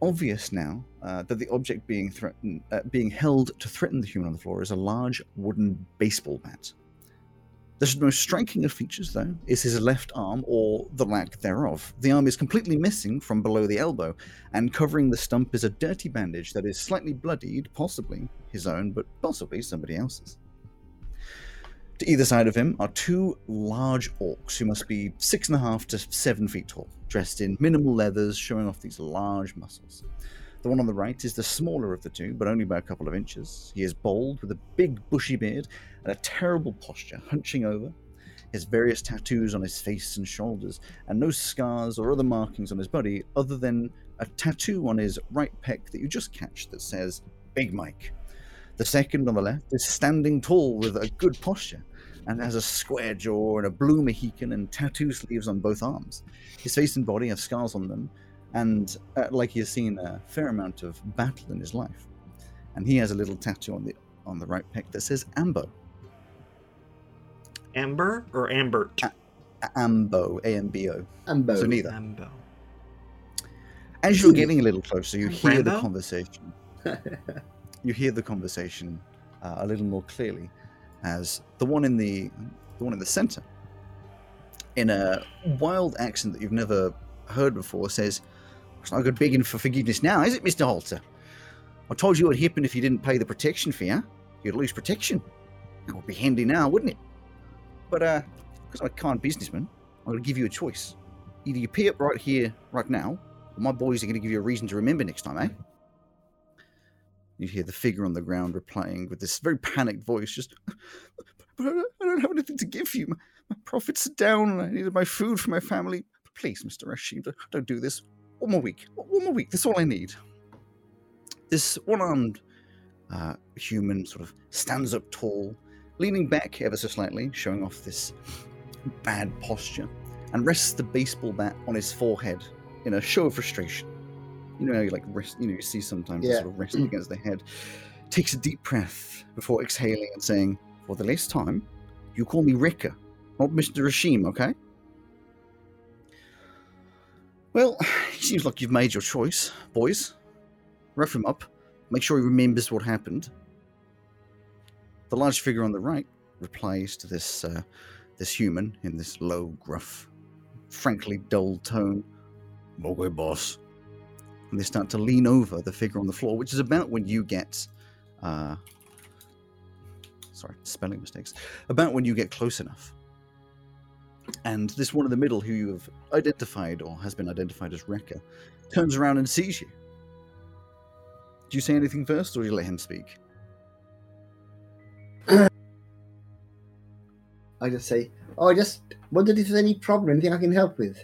obvious now uh, that the object being threatened, uh, being held to threaten the human on the floor is a large wooden baseball bat. The most striking of features, though, is his left arm, or the lack thereof. The arm is completely missing from below the elbow, and covering the stump is a dirty bandage that is slightly bloodied, possibly his own, but possibly somebody else's. To either side of him are two large orcs who must be six and a half to seven feet tall, dressed in minimal leathers, showing off these large muscles. The one on the right is the smaller of the two, but only by a couple of inches. He is bald, with a big bushy beard and a terrible posture, hunching over. Has various tattoos on his face and shoulders, and no scars or other markings on his body other than a tattoo on his right pec that you just catch that says Big Mike. The second on the left is standing tall with a good posture and has a square jaw and a blue Mohican and tattoo sleeves on both arms. His face and body have scars on them, and uh, like he has seen a fair amount of battle in his life. And he has a little tattoo on the on the right pec that says Ambo. Amber or Ambert? A- Ambo, A M B O. Ambo. So neither. Ambo. As you're getting a little closer, you hear the conversation. [laughs] you hear the conversation uh, a little more clearly, as the one in the the one in the center, in a wild accent that you've never heard before, says, "It's not good begging for forgiveness now, is it, Mister Halter? I told you what would happen if you didn't pay the protection fee. You'd lose protection. That would be handy now, wouldn't it? But uh, because I'm a kind businessman, I'm going to give you a choice. Either you pay up right here, right now, or my boys are going to give you a reason to remember next time, eh? You hear the figure on the ground replying with this very panicked voice, just, but I don't, have anything to give you. My, my profits are down I needed my food for my family. Please, Mr. Rashid, don't do this. One more week. One more week. That's all I need. This one armed uh, human sort of stands up tall, leaning back ever so slightly, showing off this bad posture, and rests the baseball bat on his forehead in a show of frustration. You know, how you like rest. You know, you see sometimes yeah. Sort of resting against the head. Takes a deep breath before exhaling and saying, "For the last time, you call me Rika, not Mister Rashim, okay?" Well, it seems like you've made your choice, boys. Rough him up. Make sure he remembers what happened. The large figure on the right replies to this uh, this human in this low, gruff, frankly dull tone. Okay, boss. And they start to lean over the figure on the floor, which is about when you get. Uh, sorry, spelling mistakes. About when you get close enough. And this one in the middle, who you have identified or has been identified as Rekka, turns around and sees you. Do you say anything first, or do you let him speak? [coughs] I just say, oh, I just wondered if there's any problem, anything I can help with.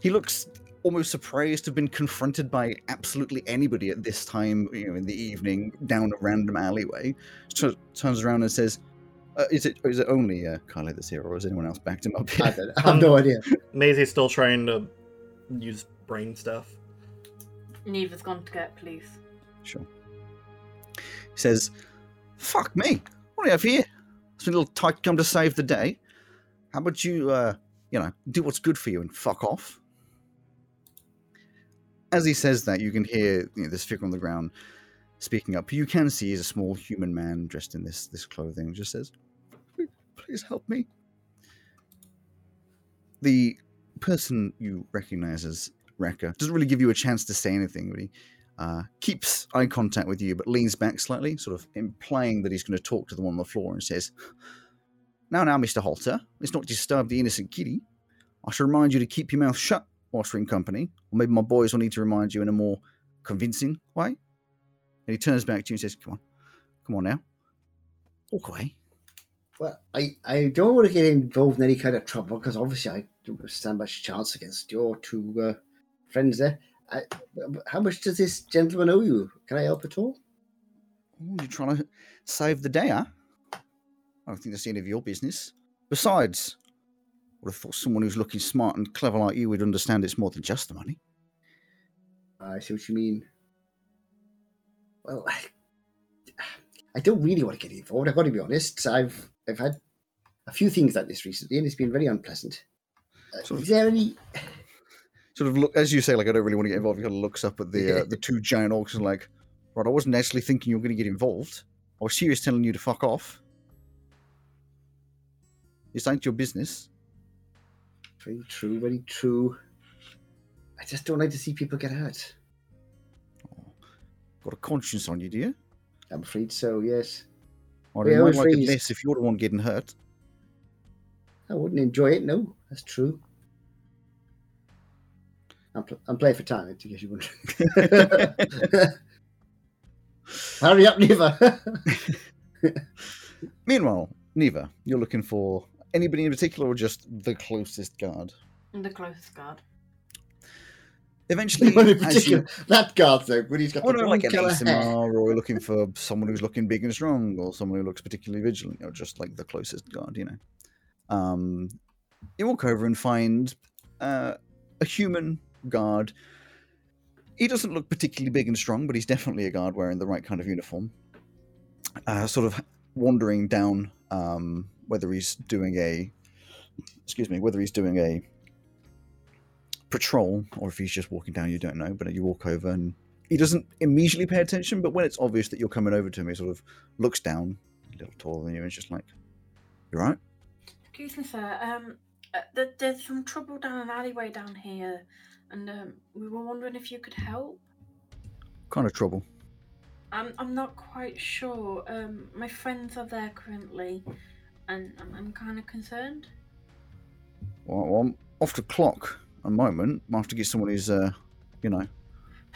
He looks almost surprised to have been confronted by absolutely anybody at this time, you know, in the evening, down a random alleyway. So turns around and says, uh, "Is it is it only uh, Kylie that's here, or has anyone else backed him up I, here?" don't, [laughs] I have no idea. Maisie's still trying to use brain stuff. Neva's gone to get police. Sure. He says, "Fuck me! What do you have here? It's been a little tight come to save the day. How about you, uh, you know, do what's good for you and fuck off?" As he says that, you can hear you know, this figure on the ground speaking up. You can see he's a small human man dressed in this this clothing. Just says, "Please, help me." The person you recognize as Rekka doesn't really give you a chance to say anything, but he uh, keeps eye contact with you, but leans back slightly, sort of implying that he's going to talk to the one on the floor, and says, "Now, now, Mister Halter, let's not disturb the innocent kitty. I shall remind you to keep your mouth shut whilst we're in company, or maybe my boys will need to remind you in a more convincing way." And he turns back to you and says, "Come on, come on now, walk away." Well, I, I don't want to get involved in any kind of trouble because obviously I don't stand much chance against your two uh, friends there. I, how much does this gentleman owe you? Can I help at all? Oh, you're trying to save the day, huh? I don't think that's any of your business. Besides, I would have thought someone who's looking smart and clever like you would understand it's more than just the money. I see what you mean. Well, I, I don't really want to get involved. I've got to be honest. I've I've had a few things like this recently, and it's been very unpleasant. Uh, Sort of- is there any? [laughs] Sort of look, as you say, like I don't really want to get involved. He kind of looks up at the uh, the two giant orcs and like, right, I wasn't actually thinking you were going to get involved. I was serious telling you to fuck off. This ain't your business. Very true. Very true. I just don't like to see people get hurt. Got a conscience on you, do you? I'm afraid so. Yes, Or Yeah, you I might was like it raised- less if you're the one getting hurt. I wouldn't enjoy it. No, that's true. I'm, pl- I'm playing for time, in case you wondering. [laughs] Hurry up, Neva. [laughs] Meanwhile, Neva, you're looking for anybody in particular or just the closest guard? The closest guard. Eventually, One [laughs] in particular, you, that guard though, when he's got oh, the no, like an. ASMR, or looking for someone who's looking big and strong, or someone who looks particularly vigilant, or just like the closest guard, you know. Um, you walk over and find uh, a human guard. He doesn't look particularly big and strong, but he's definitely a guard wearing the right kind of uniform. Uh, sort of wandering down, um, whether he's doing a, excuse me, whether he's doing a patrol or if he's just walking down, you don't know. But you walk over and he doesn't immediately pay attention, but when it's obvious that you're coming over to him, he sort of looks down, a little taller than you, and is just like, You're right?" Excuse me, sir. Um, uh, there, there's some trouble down an alleyway down here, and um, we were wondering if you could help. Kind of trouble. I'm, I'm not quite sure. Um, my friends are there currently, and I'm, I'm kind of concerned. Well, I'm off the clock a moment. I have to get someone who's, uh, you know,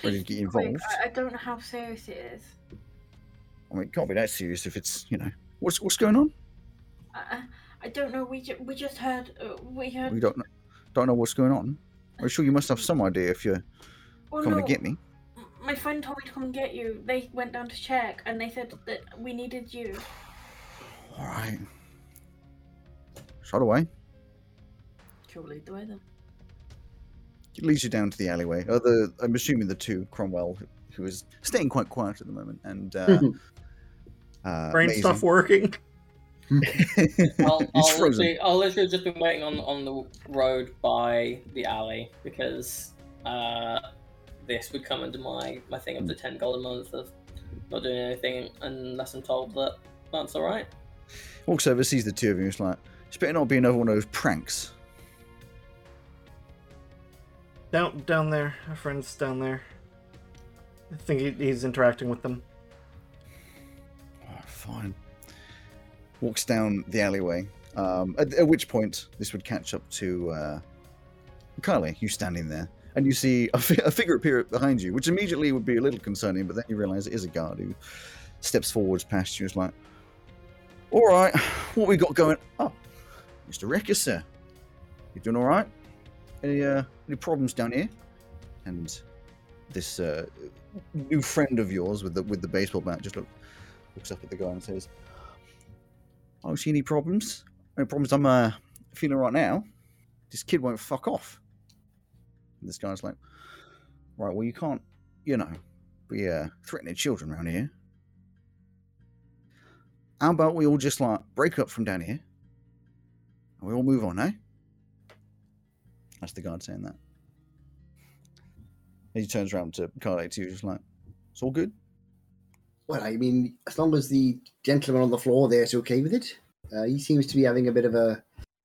Ready to get involved? I, I don't know how serious it is. I mean, it can't be that serious if it's, you know, what's what's going on? I, I don't know. We, ju- we just heard. Uh, we heard. We don't know, don't know what's going on. I'm sure you must have some idea if you're well, coming no, to get me. My friend told me to come and get you. They went down to check, and they said that we needed you. All right. Shot away. Shall we lead the way then? It leads you down to the alleyway. The, I'm assuming the two Cromwell, who- who is staying quite quiet at the moment, and uh, [laughs] uh, Brain Maisie. stuff working. [laughs] I'll, I'll, frozen. literally, I'll literally just been waiting on, on the road by the alley because uh, this would come under my, my thing of the 10 gold a month of not doing anything unless I'm told that that's alright. Walks over, sees the two of you, and is like, "It's better not be another one of those pranks." Down, down there. Our friend's down there. I think he, he's interacting with them. Oh, fine. Walks down the alleyway. Um, at, at which point, this would catch up to uh, Carly, you standing there, and you see a, fi- a figure appear behind you, which immediately would be a little concerning. But then you realise it is a guard who steps forwards past you. Is like, "All right, what we got going? Oh, Mister Rekka, sir, you doing all right? Any uh, any problems down here?" And this uh, new friend of yours with the with the baseball bat just look, looks up at the guy and says, "I don't see any problems. Any problems I'm uh, feeling right now. This kid won't fuck off." And this guy's like, "Right, well you can't, you know, be uh, threatening children around here. How about we all just like break up from down here, and we all move on, eh?" That's the guard saying that. And he turns around to Carly too, just like, "It's all good." Well, I mean, as long as the gentleman on the floor there is okay with it, uh, he seems to be having a bit of a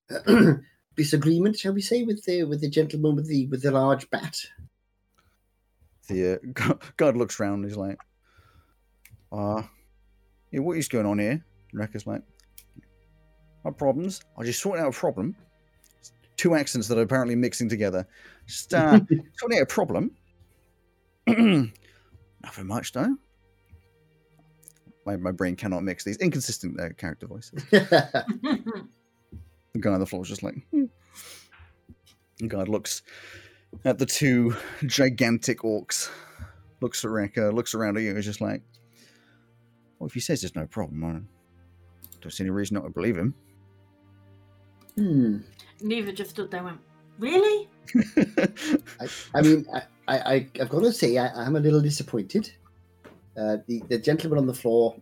[clears throat] disagreement, shall we say, with the with the gentleman with the with the large bat. The uh, guard looks round. He's like, "Uh, yeah, what is going on here?" And Rekka's like, "No problems. I just sorted out a problem. Two accents that are apparently mixing together. Just uh, [laughs] sorting out a problem. [clears throat] Nothing much though. My my brain cannot mix these inconsistent uh, character voices. [laughs] The guy on the floor is just like. Hmm. The guy looks at the two gigantic orcs, looks at Rekka, looks around at you, is just like, well, if he says there's no problem, I don't see any reason not to believe him. hmm. Neva just stood there and went, Really? [laughs] I, I mean, I, I, I- I've got to say, I, I'm a little disappointed. Uh, the the gentleman on the floor,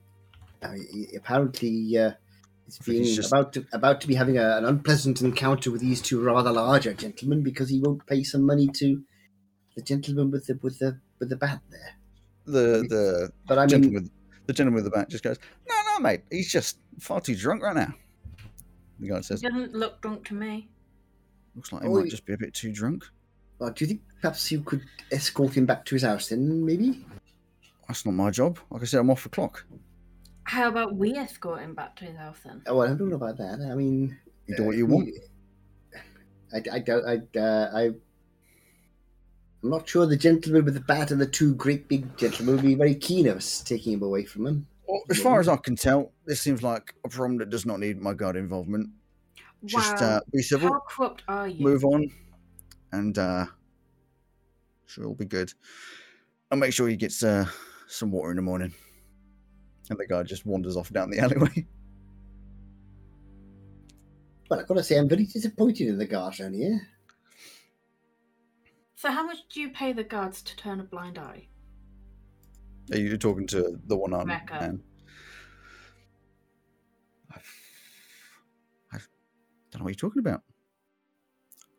uh, he- apparently, uh, is being just- about to about to be having a, an unpleasant encounter with these two rather larger gentlemen because he won't pay some money to the gentleman with the with the with the bat there. the the But I gentleman mean, with the gentleman with the bat just goes, no, no, mate, he's just far too drunk right now. The guy He says, doesn't look drunk to me. looks like he Oh, might he- just be a bit too drunk. well, do you think perhaps you could escort him back to his house then? Maybe. That's not my job. Like I said, I'm off the clock. How about we escort him back to his house then? Oh, well, I don't know about that. I mean, You do what uh, you want. I, I don't. I, uh, I. I'm not sure the gentleman with the bat and the two great big gentlemen will be very keen of us taking him away from him. Well, as far as I can tell, this seems like a problem that does not need my guard involvement. Just wow. uh, be civil, How corrupt are you? move on, and uh, sure, it'll be good. I'll make sure he gets uh, some water in the morning. And the guy just wanders off down the [laughs] alleyway. Well, I've got to say, I'm very disappointed in the guards around here. So, how much do you pay the guards to turn a blind eye? Are you talking to the one armed Mecca. man? I I don't know what you're talking about.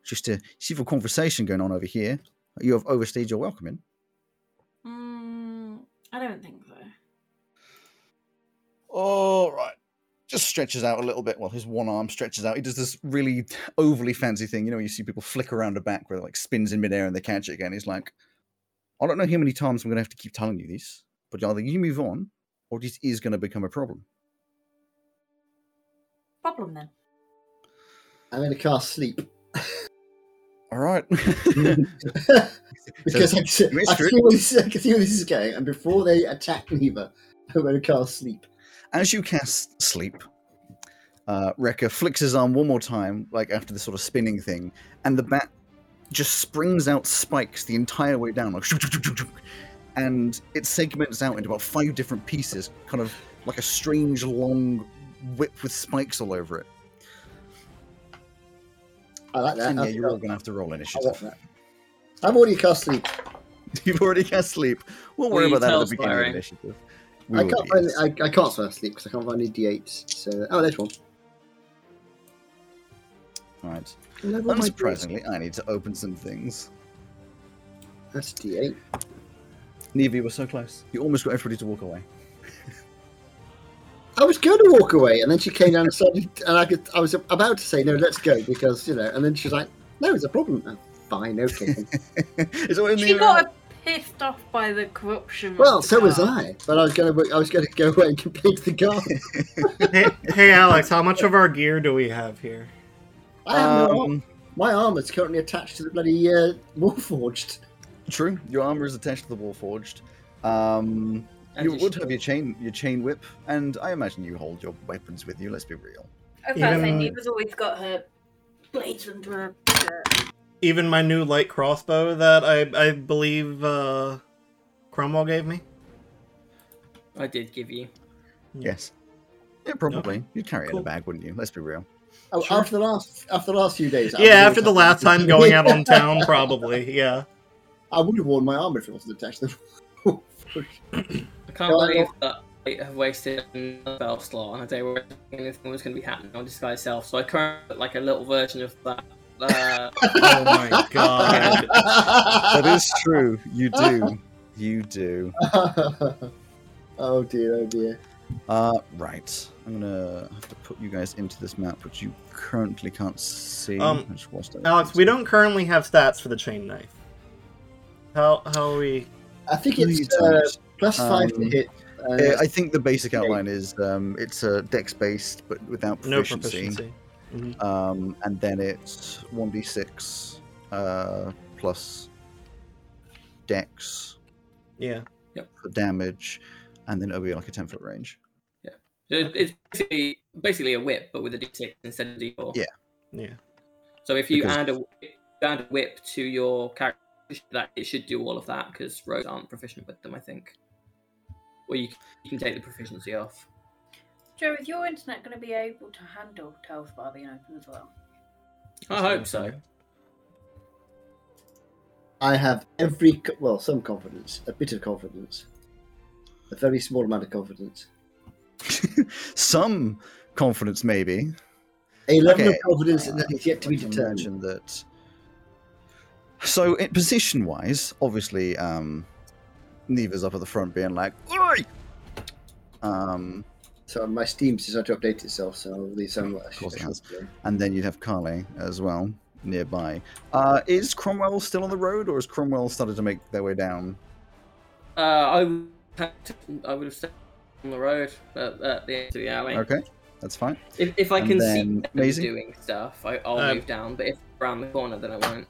Just a civil conversation going on over here. You have overstayed your welcoming. Mm, I don't think so. All right. Just stretches out a little bit. Well, his one arm stretches out. He does this really overly fancy thing. You know, you see people flick around the back where it like spins in midair and they catch it again. He's like, I don't know how many times I'm going to have to keep telling you this, but either you move on or this is going to become a problem. Problem then. I'm going to cast sleep. All right. [laughs] because I, can see- I, missed can it. see this, I can see where this is going, and before they attack Neva, I'm going to cast sleep. As you cast sleep, uh, Rekka flicks his arm one more time, like after this sort of spinning thing, and the bat just springs out spikes the entire way down, like and it segments out into about five different pieces, kind of like a strange long whip with spikes all over it. I like that. And yeah, you're all gonna have to roll I like initiative. I've already cast sleep. [laughs] You've already cast sleep. We'll worry you about that at the beginning of Spyro? initiative. We I can't, find, yes. I, I can't spell sleep because I can't find any d8s. So, oh, there's one. All right. Level Unsurprisingly, I need to open some things. That's d8. Neve, you were so close. You almost got everybody to walk away. I was going to walk away, and then she came down and started, and I could, I was about to say no, let's go because you know, and then she's like, no, it's a problem. Oh, fine, okay. [laughs] Is it in She the, got pissed off by the corruption. well, the so was. I, but I was going to, I was going to go [laughs] away and complete the guard. [laughs] hey, hey, Alex, how much of our gear do we have here? I have no arm. Um, My arm is currently attached to the bloody uh, Warforged. True, your armor is attached to the Warforged. Um, And you your would have your chain, your chain whip, and I imagine you hold your weapons with you. Let's be real. I was about to say, Even- Neva's always got her blades under her shirt. Even my new light crossbow that I I believe uh, Cromwell gave me. I did give you. Yes. Yeah, probably. Okay. You'd carry it in Cool. a bag, wouldn't you? Let's be real. Oh, Sure. after the last, after the last few days. I Yeah, after the last happy. time going out on [laughs] town, probably. Yeah. I would have worn my armor if it wasn't attached [laughs] [clears throat] to the Warforged. I can't No, believe that I have wasted a spell slot on a day where anything was going to be happening on disguise self. So I currently put like a little version of that. Uh, Oh my [laughs] god. That is true. You do. You do. oh dear, oh dear. Uh, right. I'm gonna have to put you guys into this map, which you currently can't see. Um, I just watched that. Alex, we don't currently have stats for the chain knife. How how are we? I think you it's uh, don't. Plus five to Um, hit. Uh, I think the basic outline is um, it's uh, dex based, but without proficiency. No proficiency. proficiency. Mhm. Um, and then it's one d six uh, plus dex Yeah. Yep. for damage, and then it'll be like a ten foot range. it- it's basically, basically a whip, but with a d6 instead of d4. Yeah. Yeah. So if you Because- add a add a whip to your character, that it should do all of that because rogues aren't proficient with them. I think. Or you, you can take the proficiency off. Joe, is your internet going to be able to handle TaleSpire being open as well? I hope so. I have every, well, some confidence, a bit of confidence, a very small amount of confidence. [laughs] Some confidence, maybe. A level Okay. of confidence that is yet to be determined. that. So, in position wise, obviously, um, Neva's up at the front being like, Oi! Um, So my Steam decided to update itself, so I'll leave some. Of course it has. and then you'd have Carly as well nearby. Uh, is Cromwell still on the road, or has Cromwell started to make their way down? Uh, I would have I would have stayed on the road at, at the end of the alley. Okay, that's fine. If, if I And can then see them doing stuff, I, I'll Uh, move down. But if around the corner, then I won't.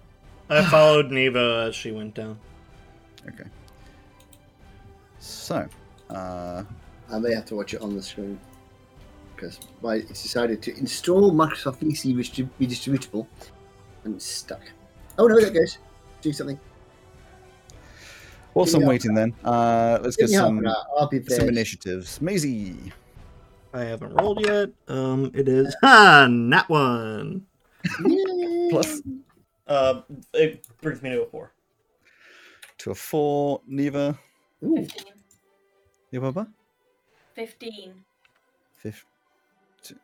I followed Neva as she went down. Okay. So, uh, I may have to watch it on the screen because it's decided to install Microsoft PC which to be distributable, and it's stuck. Oh no, there it goes. Do something. whilst Give me I'm waiting, then uh, let's get some. I'll be some initiatives. Maisie, I haven't rolled yet. Um, it is ha [laughs] nat one. Plus Uh, it brings me to a four. to a four. Neva, Ooh, 15. Yababa, 15. fifth.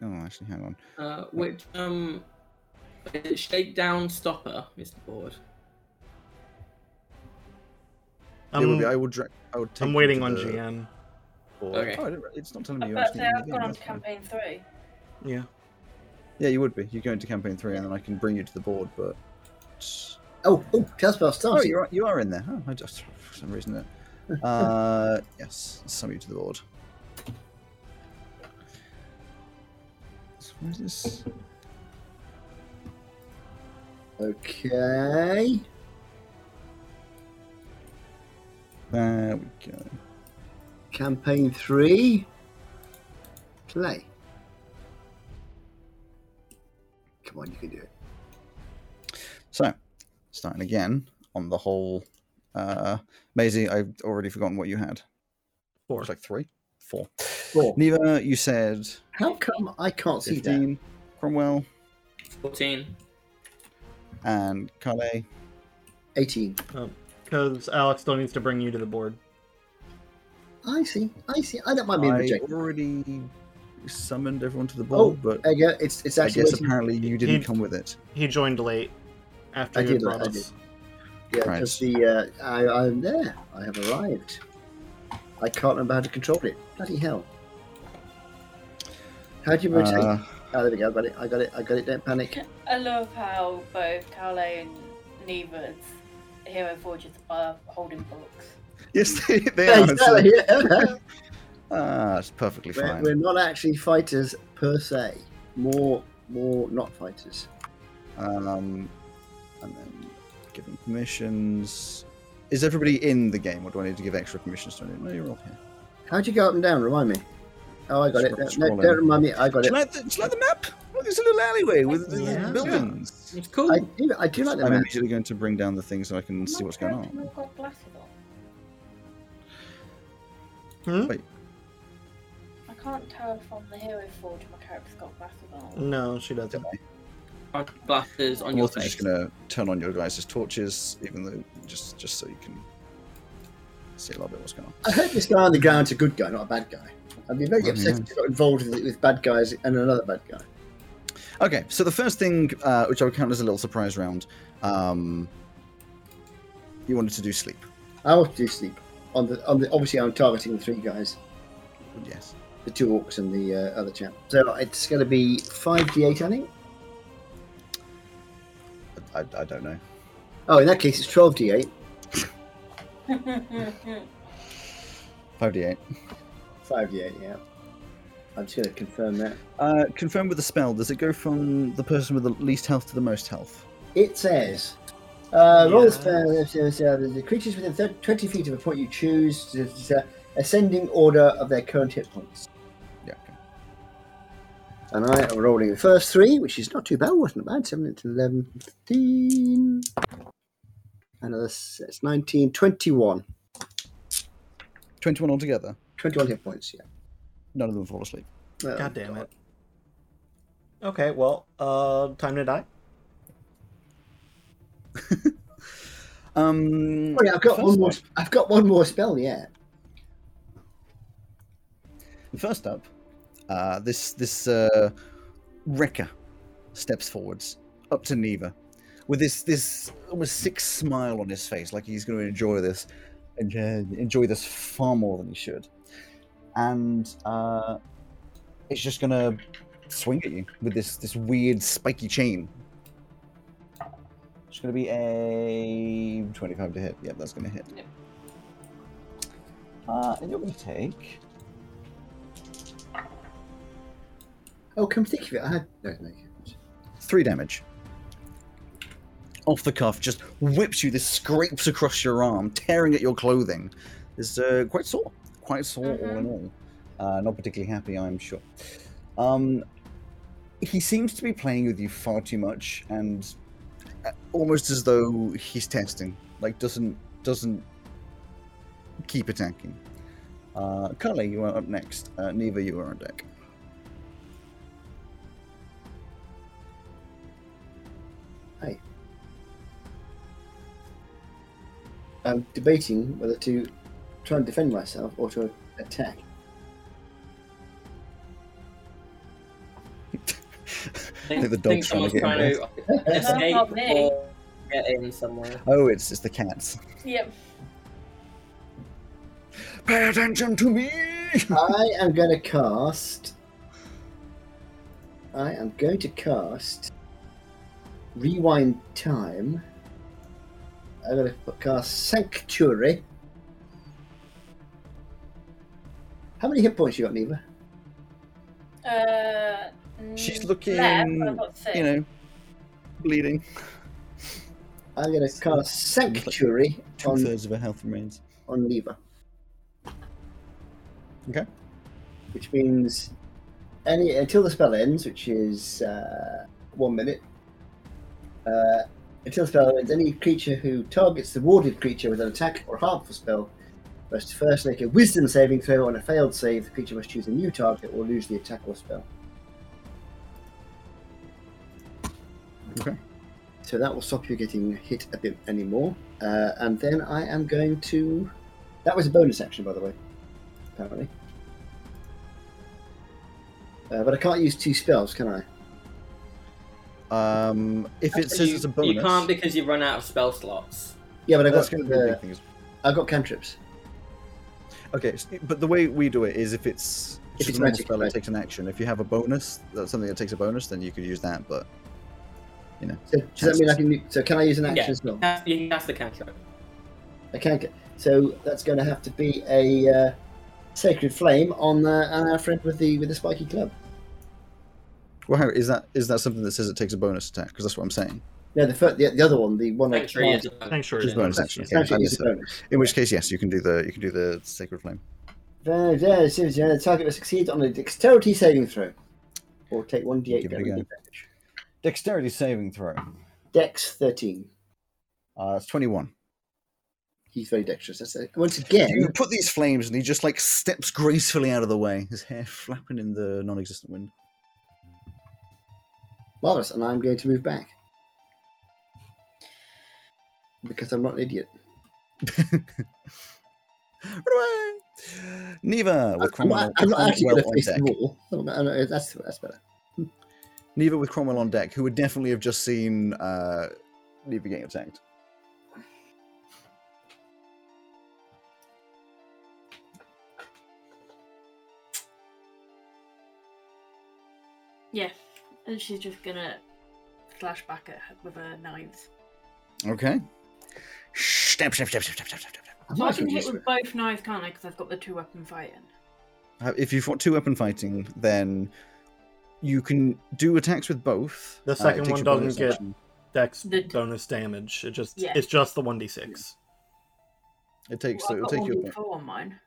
Oh, actually, hang on. Uh, which um, is it shakedown stopper is the board. It will I'm, be- I will. Dra- I will take I'm waiting on the GM. board. Okay. Oh, it's not telling me you was actually. about to say, in the I've gone on to campaign 3. Yeah. Yeah, you would be. You go into campaign three, and then I can bring you to the board. But oh, oh, TaleSpire oh, you're you are in there. Oh, I just for some reason it. Uh, yes, sum you to the board. So where's this? Okay. There we go. Campaign three. Play. Come on, you can do it. So, starting again on the whole. Uh, Maisie, I've already forgotten what you had. Four. It's like three, four. Four. Neva, you said How come I can't see that? fifteen. Cromwell Fourteen. and Calais. 18. Because Alex still needs to bring you to the board. I see. I see. I don't mind being I rejected. already summoned everyone to the Oh, board, but there you go. It's, it's I actually. guess apparently you didn't He- come with it. He joined late after I you did, brought I us. Yeah, Right. because the uh, I, I'm there. I have arrived. I can't remember how to control it. Bloody hell! How do you rotate? Uh, oh, there we go. I got it. I got it. I got it. Don't panic. I love how both Calais and Neva's Hero Forges are holding books. yes, [laughs] they, they Yeah, are. so- exactly, [laughs] yeah. Ah, it's perfectly we're, fine. we're not actually fighters per se. More, more not fighters. Um, and then giving permissions. Is everybody in the game, or do I need to give extra permissions to anyone? No, you're all here. How'd you go up and down? Remind me. Oh, I got it. Scroll- No, don't in. remind me. I got Do it. you, like the, do you like the map? Look, it's a little alleyway with with Yeah. buildings. It's cool. I do. I do like the I'm map. immediately going to bring down the thing so I can see what's going on. not got glasses on. Hmm? Wait, I can't tell if on the Hero Forge my character's got glasses on. No, she doesn't. Blasters on I'm your also face. just going to turn on your guys' torches, even though just just so you can see a little bit what's going on. I hope this guy on the ground's a good guy, not a bad guy. I'd be very upset yeah. if he got involved with, with bad guys and another bad guy. Okay, so the first thing, uh, which I would count as a little surprise round, um, you wanted to do sleep. I want to do sleep. On the, on the, obviously, I'm targeting the three guys, Yes. the two orcs and the uh, other chap. So it's going to be five d8, I think. I, I don't know. Oh, in that case, it's twelve d8. 5d8. [laughs] Five d8, yeah. I'm just going to confirm that. Uh, confirm with the spell. Does it go from the person with the least health to the most health? It says, uh, roll Yeah. spell. uh, says, uh, the creatures within 30, 20 feet of a point you choose, it's, uh, ascending order of their current hit points. Yeah. Okay. And I am rolling the first three, which is not too bad, wasn't bad. 7 to 11, 15. Another, s- it's 19, 21. 21 altogether. 21 hit points, yeah. None of them fall asleep. Oh, God damn it. Okay, well, uh, time to die. [laughs] Um, Oh, yeah, I've got one more. up- I've got one more spell yet. First up, uh, this this uh, Rekka steps forwards up to Neva with this this almost sick smile on his face, like he's going to enjoy this and enjoy this far more than he should. And uh, it's just going to swing at you with this this weird spiky chain. It's going to be a twenty-five to hit. Yep, that's going to hit. Yep. Uh, and you're going to take. Oh, come think of it. I had. No, no. three damage. off the cuff, just whips you. This scrapes across your arm, tearing at your clothing. Is uh, quite sore, quite sore all in all. Uh, not particularly happy, I'm sure. Um, he seems to be playing with you far too much, and uh, almost as though he's testing. Like doesn't doesn't keep attacking. Uh, Cully, you are up next. Uh, Neva, you are on deck. I'm debating whether to try and defend myself or to attack. [laughs] I think the dog's trying to get trying to escape [laughs] not me. or get in somewhere. Oh, it's just the cats. Yep. Pay attention to me. I am going to cast. I am going to cast. Rewind time. I'm going to cast Sanctuary. How many hit points you got, Neva? Uh, She's looking, left, I've got six. you know, bleeding. I'm going to cast Sanctuary Two on, thirds of her health remains. on Neva, Okay. which means any until the spell ends, which is uh, one minute. Uh, until spell ends, any creature who targets the warded creature with an attack or harmful spell must first make a Wisdom saving throw. On a failed save, the creature must choose a new target or lose the attack or spell. Okay. So that will stop you getting hit a bit anymore. Uh, and then I am going to. That was a bonus action, by the way. Apparently. Uh, but I can't use two spells, can I? Um, if it says you, it's a bonus, you can't because you've run out of spell slots. Yeah, but I that's got going to be a big I got cantrips. Okay, but the way we do it is if it's If it's a normal magic, spell, right. it takes an action. If you have a bonus, that's something that takes a bonus, then you could use that. But you know, So does that mean I can? So can I use an action Yeah. as well? That's- the cantrip. I can't get. So that's going to have to be a uh, sacred flame on, uh, on our friend with the with the spiky club. Well, how, is that is that something that says it takes a bonus attack? Because that's what I'm saying. No, the fir- the, the other one, the one I Sanctuary is can't- Thanks, sure. Bonus action. Okay, Sanctuary is a bonus. In which case, yes, you can do the you can do the sacred flame. Very, very serious. The target will succeed on a dexterity saving throw, or take one d8 Give it a damage. Dexterity saving throw. Dex thirteen. Uh, it's twenty one. He's very dexterous. That's it. Once again, You put these flames, and he just like steps gracefully out of the way, his hair flapping in the non-existent wind. Marvelous, and I'm going to move back because I'm not an idiot. [laughs] Run away! Neva with I'm Cromwell, not, I'm not actually going to on face deck. the wall. I'm not- that's that's better. [laughs] Neva with Cromwell on deck, who would definitely have just seen uh, Neva getting attacked. Yeah, and she's just gonna slash back at her with her knives. Okay. Step, step, step, step, step, step, step, step. I So might I as can well hit use with both knives, can't I? Because I've got the two weapon fighting. Uh, If you've got two weapon fighting, then you can do attacks with both. The Uh, it second takes one your doesn't get- action. Dex The- bonus damage. It just Yeah. it's just the one d six. It takes. Well, it'll I've take got your. one before on mine.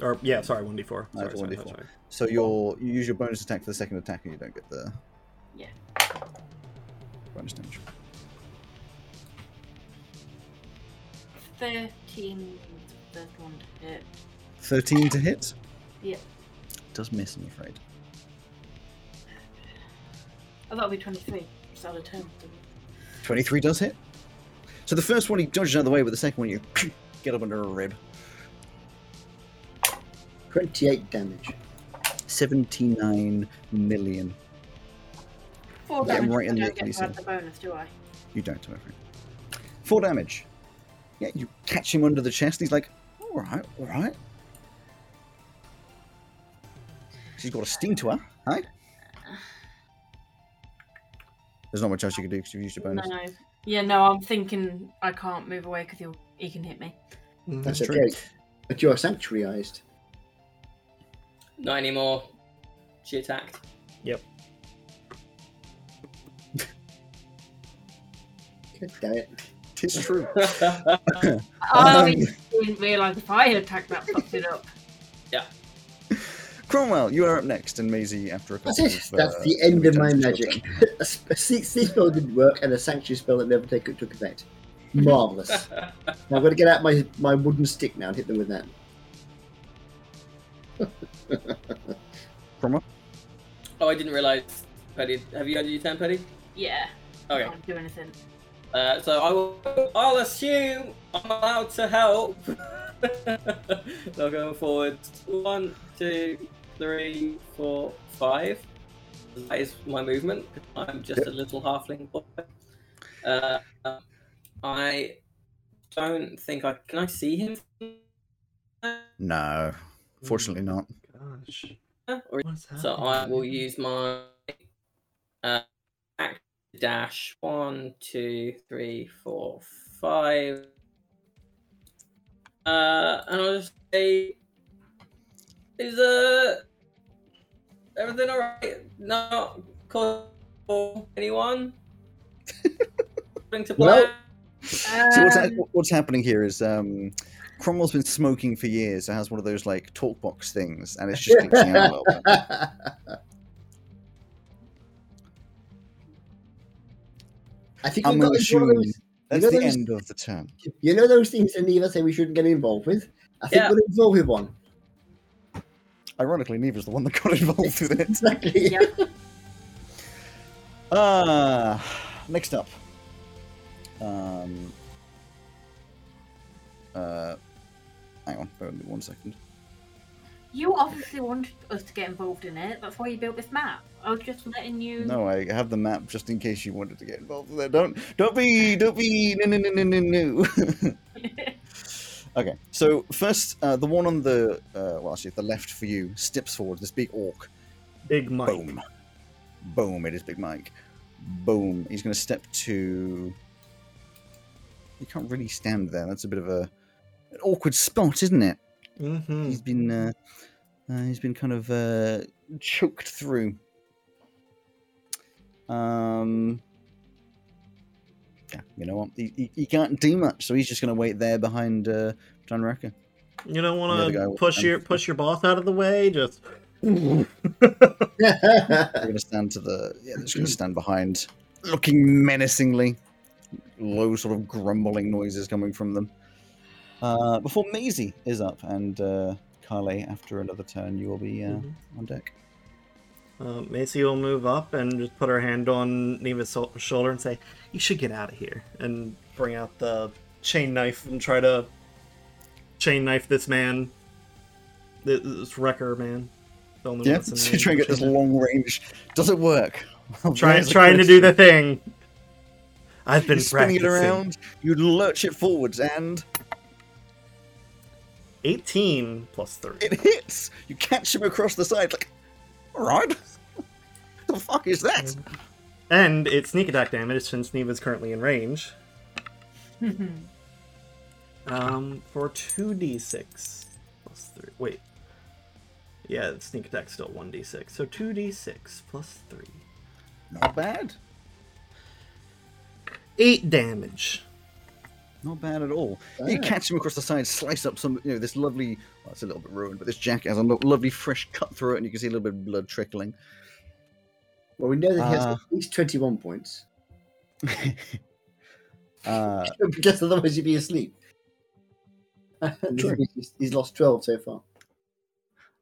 Or yeah, sorry, one d four. No, Sorry, it's sorry, 1d4. sorry. So your you use your bonus attack for the second attack, and you don't get the. Yeah. Bonus damage. Thirteen. the First one to hit. Thirteen to hit. Yeah. Does miss, I'm afraid. Oh, that'll be twenty-three. It's out of ten. 23 does hit. So the first one he dodges out of the way, but the second one you [coughs] get up under a rib. twenty-eight damage. 79 million. Four Get him damage. right in I don't get to Achilles add the bonus, do I? You don't, I'm afraid. Four damage. Yeah, you catch him under the chest. He's like, all right, all right. She's got a sting to her, right? There's not much else you can do because you've used your bonus. No. Yeah, no. I'm thinking I can't move away because he'll he can hit me. Mhm. That's That's okay. true. But you're sanctuarized. Not anymore. She attacked. Damn it. Tis true. [laughs] [laughs] Oh, Um, you didn't realise if I had attacked that fucked it up. [laughs] Yeah. Cromwell, you are up next, and Maisie after a couple That's it. of, That's uh, the end of my magic. go a sp- sleep sleep spell didn't work, and a sanctuary spell that never take, took effect. Marvelous. now I've got to get out my, my wooden stick now and hit them with that. Cromwell? oh, I didn't realise. Petty, have you had your turn, Petty? Yeah. Okay. Can't do anything. Uh, so I will. I'll assume I'm allowed to help. [laughs] so going forward, one, two, three, four, five. That is my movement. I'm just a little halfling boy. Uh, I don't think I can. I see him. No, fortunately not. Gosh. What's So I will use my uh, action dash. One, two, three, four, five. Uh, and I'll just say, is uh everything alright? Not call for anyone? According to Well- plan? So what's, Um, what's happening here is um, Cromwell's been smoking for years. It has one of those like talk box things, and it's just glitching out a little bit. [laughs] I think I'm we've going got to into assume those, that's know the those- end of the turn. you know those things that Neva say we shouldn't get involved with? I think Yeah. we're involved with one. Ironically, Neva's the one that got involved with it. Exactly. Yep. [laughs] Uh, next up. Um, uh, hang on, bear with me one second. You obviously wanted us to get involved in it. That's why you built this map. I was just letting you. No, I have the map just in case you wanted to get involved with it. Don't, don't be, don't be, no, no, no, no, no, no. [laughs] okay, so first, uh, the one on the, uh, well, actually, the left for you steps forward. This big orc. Big Mike. Boom. Boom. It is Big Mike. Boom. He's going to step to. You can't really stand there. That's a bit of a an awkward spot, isn't it? Mm-hmm. He's been uh, uh, he's been kind of uh, choked through. Um. Yeah, you know what? He, he, he can't do much, so he's just going to wait there behind uh, John Rekka. You don't want to push your push your boss out of the way. Just They're going to stand to the yeah. They're just going to stand behind, looking menacingly. Low sort of grumbling noises coming from them. Uh, before Maisie is up, and uh, Kale, after another turn, you will be uh, Mhm. on deck. uh, Maisie will move up and just put her hand on Neva's shoulder and say, "You should get out of here." And bring out the chain knife and try to chain knife this man, this, this Rekka man. The only Yeah, so you [laughs] try and get this knife. long range. Does it work? [laughs] Try, There's trying to do the thing. I've been You're spinning it around. You lurch it forwards, and 18 plus 3. it hits. You catch him across the side. Like, all right. [laughs] the fuck is that? And it's sneak attack damage since Neva's currently in range. [laughs] Um, for 2d6 plus 3. Wait. Yeah, sneak attack's still 1d6. So 2d6 plus 3. Not bad. 8 damage. Not bad at all. You Ah. catch him across the side, slice up some, you know, this lovely. Well, it's a little bit ruined, but this jacket has a lo- lovely fresh cut through it, and you can see a little bit of blood trickling. well, we know that he has Uh, at least 21 points. [laughs] uh, [laughs] because otherwise he'd be asleep. [laughs] True. he's, he's lost 12 so far.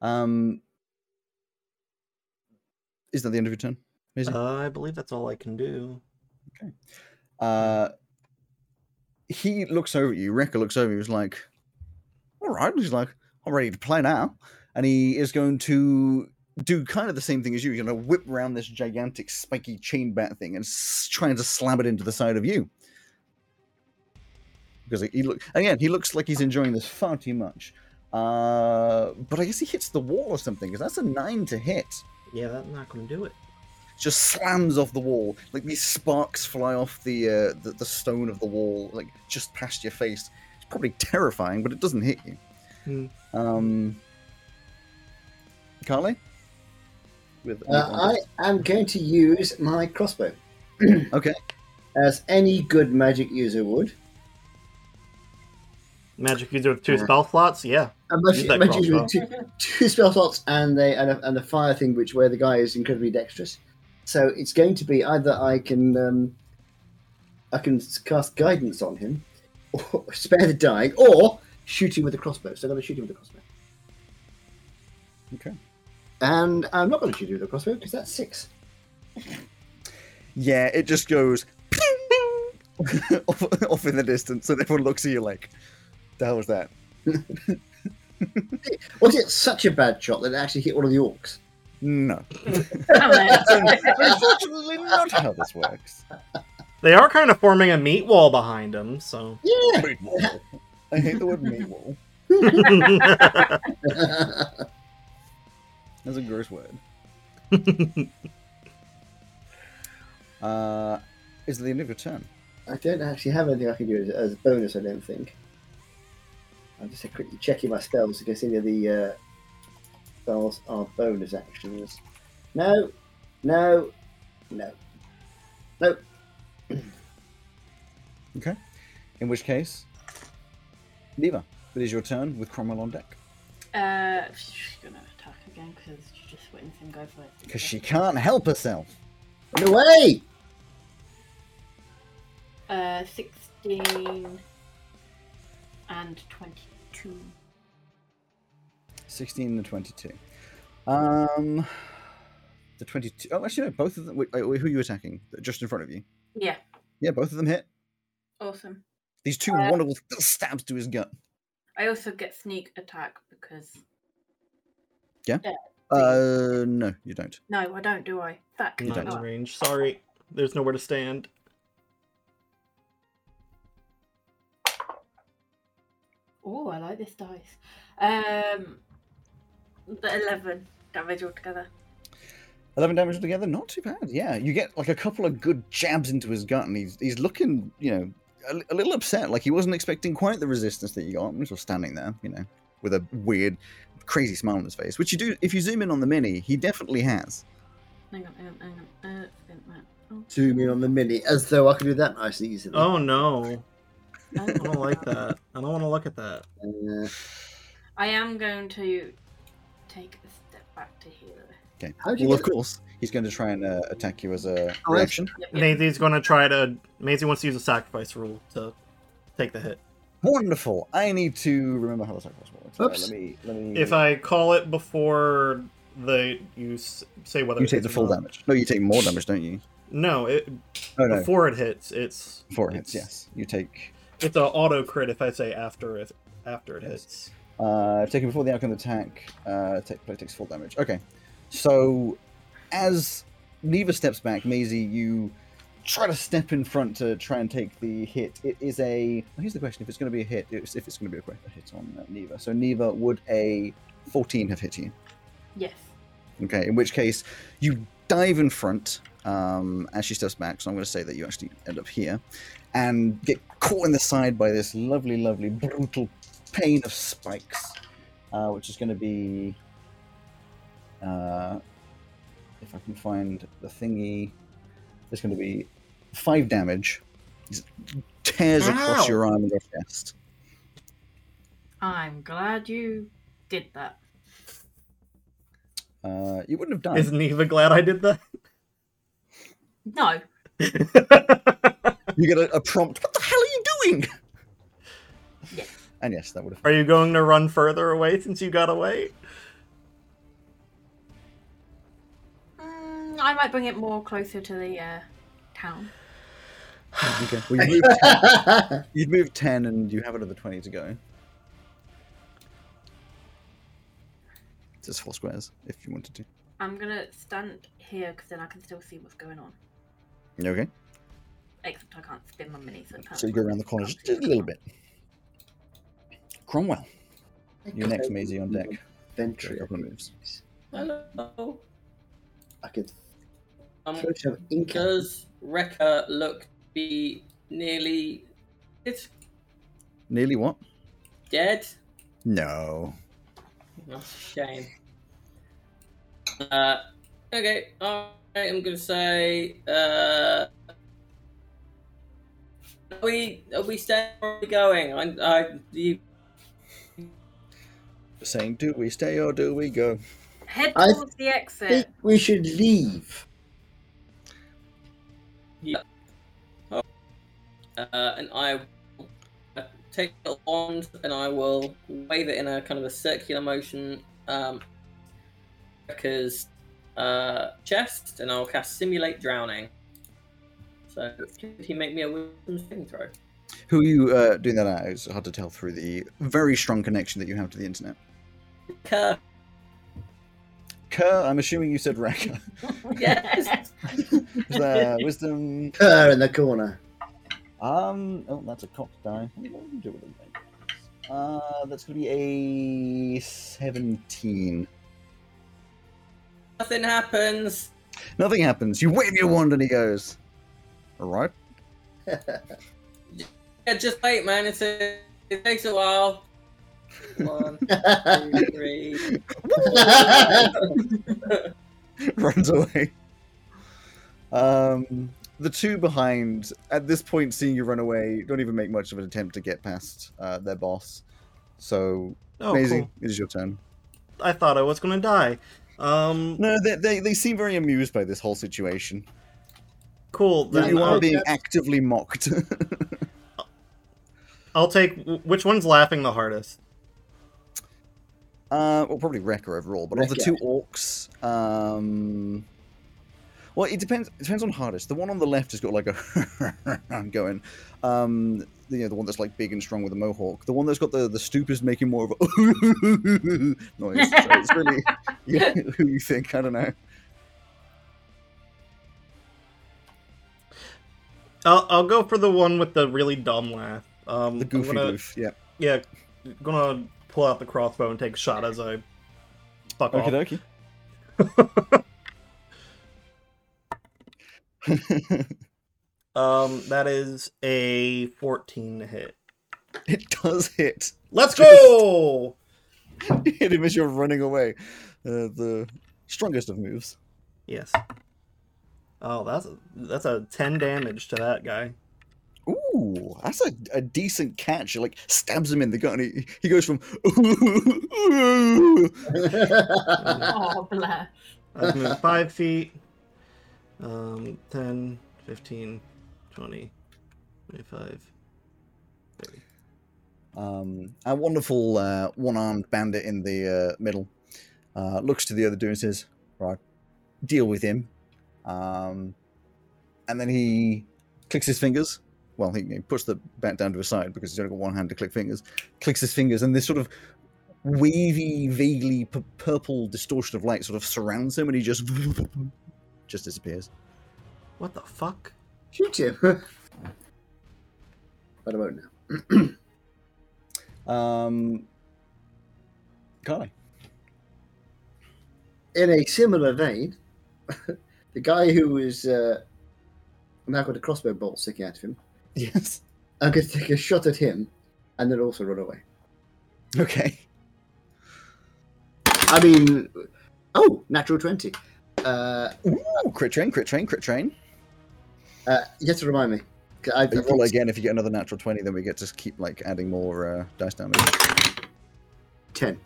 um, is that the end of your turn? Uh, I believe that's all I can do. Okay. Uh, he looks over at you. Rekka looks over. you, He's like, "All right." He's like, "I'm ready to play now," and he is going to do kind of the same thing as you. He's going to whip around this gigantic spiky chain bat thing and s- trying to slam it into the side of you. Because he look again, he looks like he's enjoying this far too much. Uh, but I guess he hits the wall or something because that's a nine to hit Yeah, that's not going to do it. Just slams off the wall. Like these sparks fly off the, uh, the the stone of the wall, like just past your face. It's probably terrifying, but it doesn't hit you. Hmm. Um, Carly, with, with Uh, I am going to use my crossbow. [clears throat] okay, as any good magic user would. Magic user with two Yeah. spell slots? Yeah. Magic, magic user with two, two spell slots and a, and a and a fire thing, which where the guy is incredibly dexterous. So it's going to be either I can um, I can cast guidance on him, [laughs] or spare the dying, or shoot him with a crossbow. So I'm going to shoot him with a crossbow. Okay. And I'm not going to shoot him with a crossbow because that's six. [laughs] Yeah, it just goes [laughs] off, off in the distance, and everyone looks at you like, "The hell was that?" Was it such a bad shot that it actually hit one of the orcs? No, Damn it. unfortunately, not how this works. They are kind of forming a meat wall behind him, so. Yeah. Meat wall. I hate the word meat wall. [laughs] That's a gross word. [laughs] Uh, is it the end of your turn? I don't actually have anything I can do as, as a bonus. I don't think. I'm just quickly checking my spells because any of the uh, spells are bonus actions. No, no, no, no. [clears throat] Okay. In which case, Neva, it is your turn with Cromwell on deck. Uh, she's gonna attack again because she's just witnessed him go for it. Because she can't help herself. Run away! Uh, 16 and 22. 16 and 22. Um, the 22. Oh, actually, no, both of them. Wait, wait, wait, who are you attacking? Just in front of you. Yeah, Yeah, both of them hit. awesome. These two Uh, wonderful stabs to his gut. I also get sneak attack because. Yeah? Uh, no, you don't. No, I don't, do I? Fuck. You Not don't. in range. Sorry. There's nowhere to stand. Oh, I like this dice. Um, the 11 damage altogether. 11 damage altogether, not too bad. Yeah, you get like a couple of good jabs into his gut, and he's he's looking, you know, a, a little upset. Like he wasn't expecting quite the resistance that you got. He's just standing there, you know, with a weird, crazy smile on his face, which you do if you zoom in on the mini, he definitely has. Hang on, hang on, hang on. Uh, that. Oh, Zoom in on the mini as though I could do that nice and easily. Oh no. no. [laughs] I don't like that. I don't want to look at that. Uh, I am going to take a step back to here. Okay. How'd you Well, of get- course, he's going to try and uh, attack you as a Oh, reaction. Yep, yep. Maisie's going to try to. Maisie wants to use a sacrifice rule to take the hit. Wonderful. I need to remember how the sacrifice works. Uh, Oops. let me. Let me. If I call it before the you say whether you it take the full not. damage. No, you take more damage, don't you? No, it Oh no, before it hits, it's before it hits. Yes, you take. It's an auto crit if I say after it after it Yes. hits. Uh, taken before the outcome of the attack, uh, take, player takes full damage. Okay, so as Neva steps back, Maisie, you try to step in front to try and take the hit. It is a. Here's the question: If it's going to be a hit, it's- if it's going to be a hit on uh, Neva. So Neva, would a 14 have hit you? Yes. Okay, in which case you dive in front um, as she steps back. So I'm going to say that you actually end up here and get caught in the side by this lovely, lovely, brutal pain of spikes, uh, which is going to be. Uh, if I can find the thingy, it's going to be five damage. It tears across your arm and your chest. I'm glad you did that. Uh, you wouldn't have done. Isn't Neva glad I did that? No. [laughs] You get a, a prompt. What the hell are you doing? Yeah. And yes, that would have. Are you going to run further away since you got away? Mm, I might bring it more closer to the uh, town. Okay. [sighs] Well, you moved, 10, you'd moved 10 and you have another 20 to go. Just four squares if you wanted to. I'm gonna stand here because then I can still see what's going on. You okay? Except I can't spin my mini, so, it So you go around the corner just a little bit. Cromwell, you're next, Maisie, on deck. For a couple of moves. Hello. I could Um, throw some ink. does Rekka look to be nearly it's Nearly what? dead? No. That's a shame. Uh, okay, alright, I'm gonna say, uh, Are we are we staying or are we going? I I you Saying, do we stay or do we go? Head I towards the exit. think we should leave. Yeah. uh, and I will uh, take a wand and I will wave it in a kind of a circular motion um because uh chest and I'll cast simulate drowning. So could he make me a wisdom saving throw? Who are you uh, doing that at? It's hard to tell through the very strong connection that you have to the internet. Kerr. Kerr, I'm assuming you said Rekka. [laughs] Yes. Is there wisdom? Her in the corner. Um, oh, that's a cocked die. What do you do with them? Uh, that's gonna be a 17. Nothing happens. Nothing happens. You wave your wand and he goes. Alright. [laughs] Yeah, just wait, man. It's a, it takes a while. One, [laughs] two, three. [laughs] runs away. Um, the two behind, at this point, seeing you run away, don't even make much of an attempt to get past uh, their boss. So, Oh, Maisie, cool. it is your turn. I thought I was gonna die. Um, No, they, they, they seem very amused by this whole situation. cool. Then you are I'll, being actively mocked. [laughs] I'll take. Which one's laughing the hardest? Uh, well, probably Rekka overall, but of the two orcs, um, well, it depends. It depends on hardest. The one on the left has got like a [laughs] going. Um, the, you know, the one that's like big and strong with a mohawk. The one that's got the the stoop is making more of a [laughs] noise. So it's really [laughs] yeah, who you think. I don't know. I'll, I'll go for the one with the really dumb laugh. Um, The goofy gonna, goof. Yeah. Yeah, gonna pull out the crossbow and take a shot as I fuck off. Okie dokie. [laughs] Um, that is a 14 to hit. it does hit. Let's go! [laughs] Hit him as you're running away. Uh, the strongest of moves. Yes. Oh, that's a, that's a 10 damage to that guy. Ooh, that's a, a decent catch. It like stabs him in the gut, and he, he goes from. [laughs] Oh, bless. I've moved 5 feet. Um, 10, 15, 20, 25, 30. um, a wonderful uh, one-armed bandit in the uh, middle uh, looks to the other two and says, "Right, deal with him." Um, and then he clicks his fingers. Well, he, he puts the bat down to his side because he's only got one hand to click fingers. Clicks his fingers, and this sort of wavy, vaguely p- purple distortion of light sort of surrounds him, and he just [laughs] just disappears. What the fuck? Shoot him. [laughs] but I won't now. [clears throat] Um, Carly. In a similar vein, [laughs] the guy who is uh, now got a crossbow bolt sticking out of him, Yes. I'm going to take a shot at him and then also run away. Okay. I mean, oh, natural 20. Uh, Ooh, crit train, crit train, crit train. uh, you have to remind me. I, I roll again if you get another natural 20, then we get to keep like adding more uh, dice damage. 10.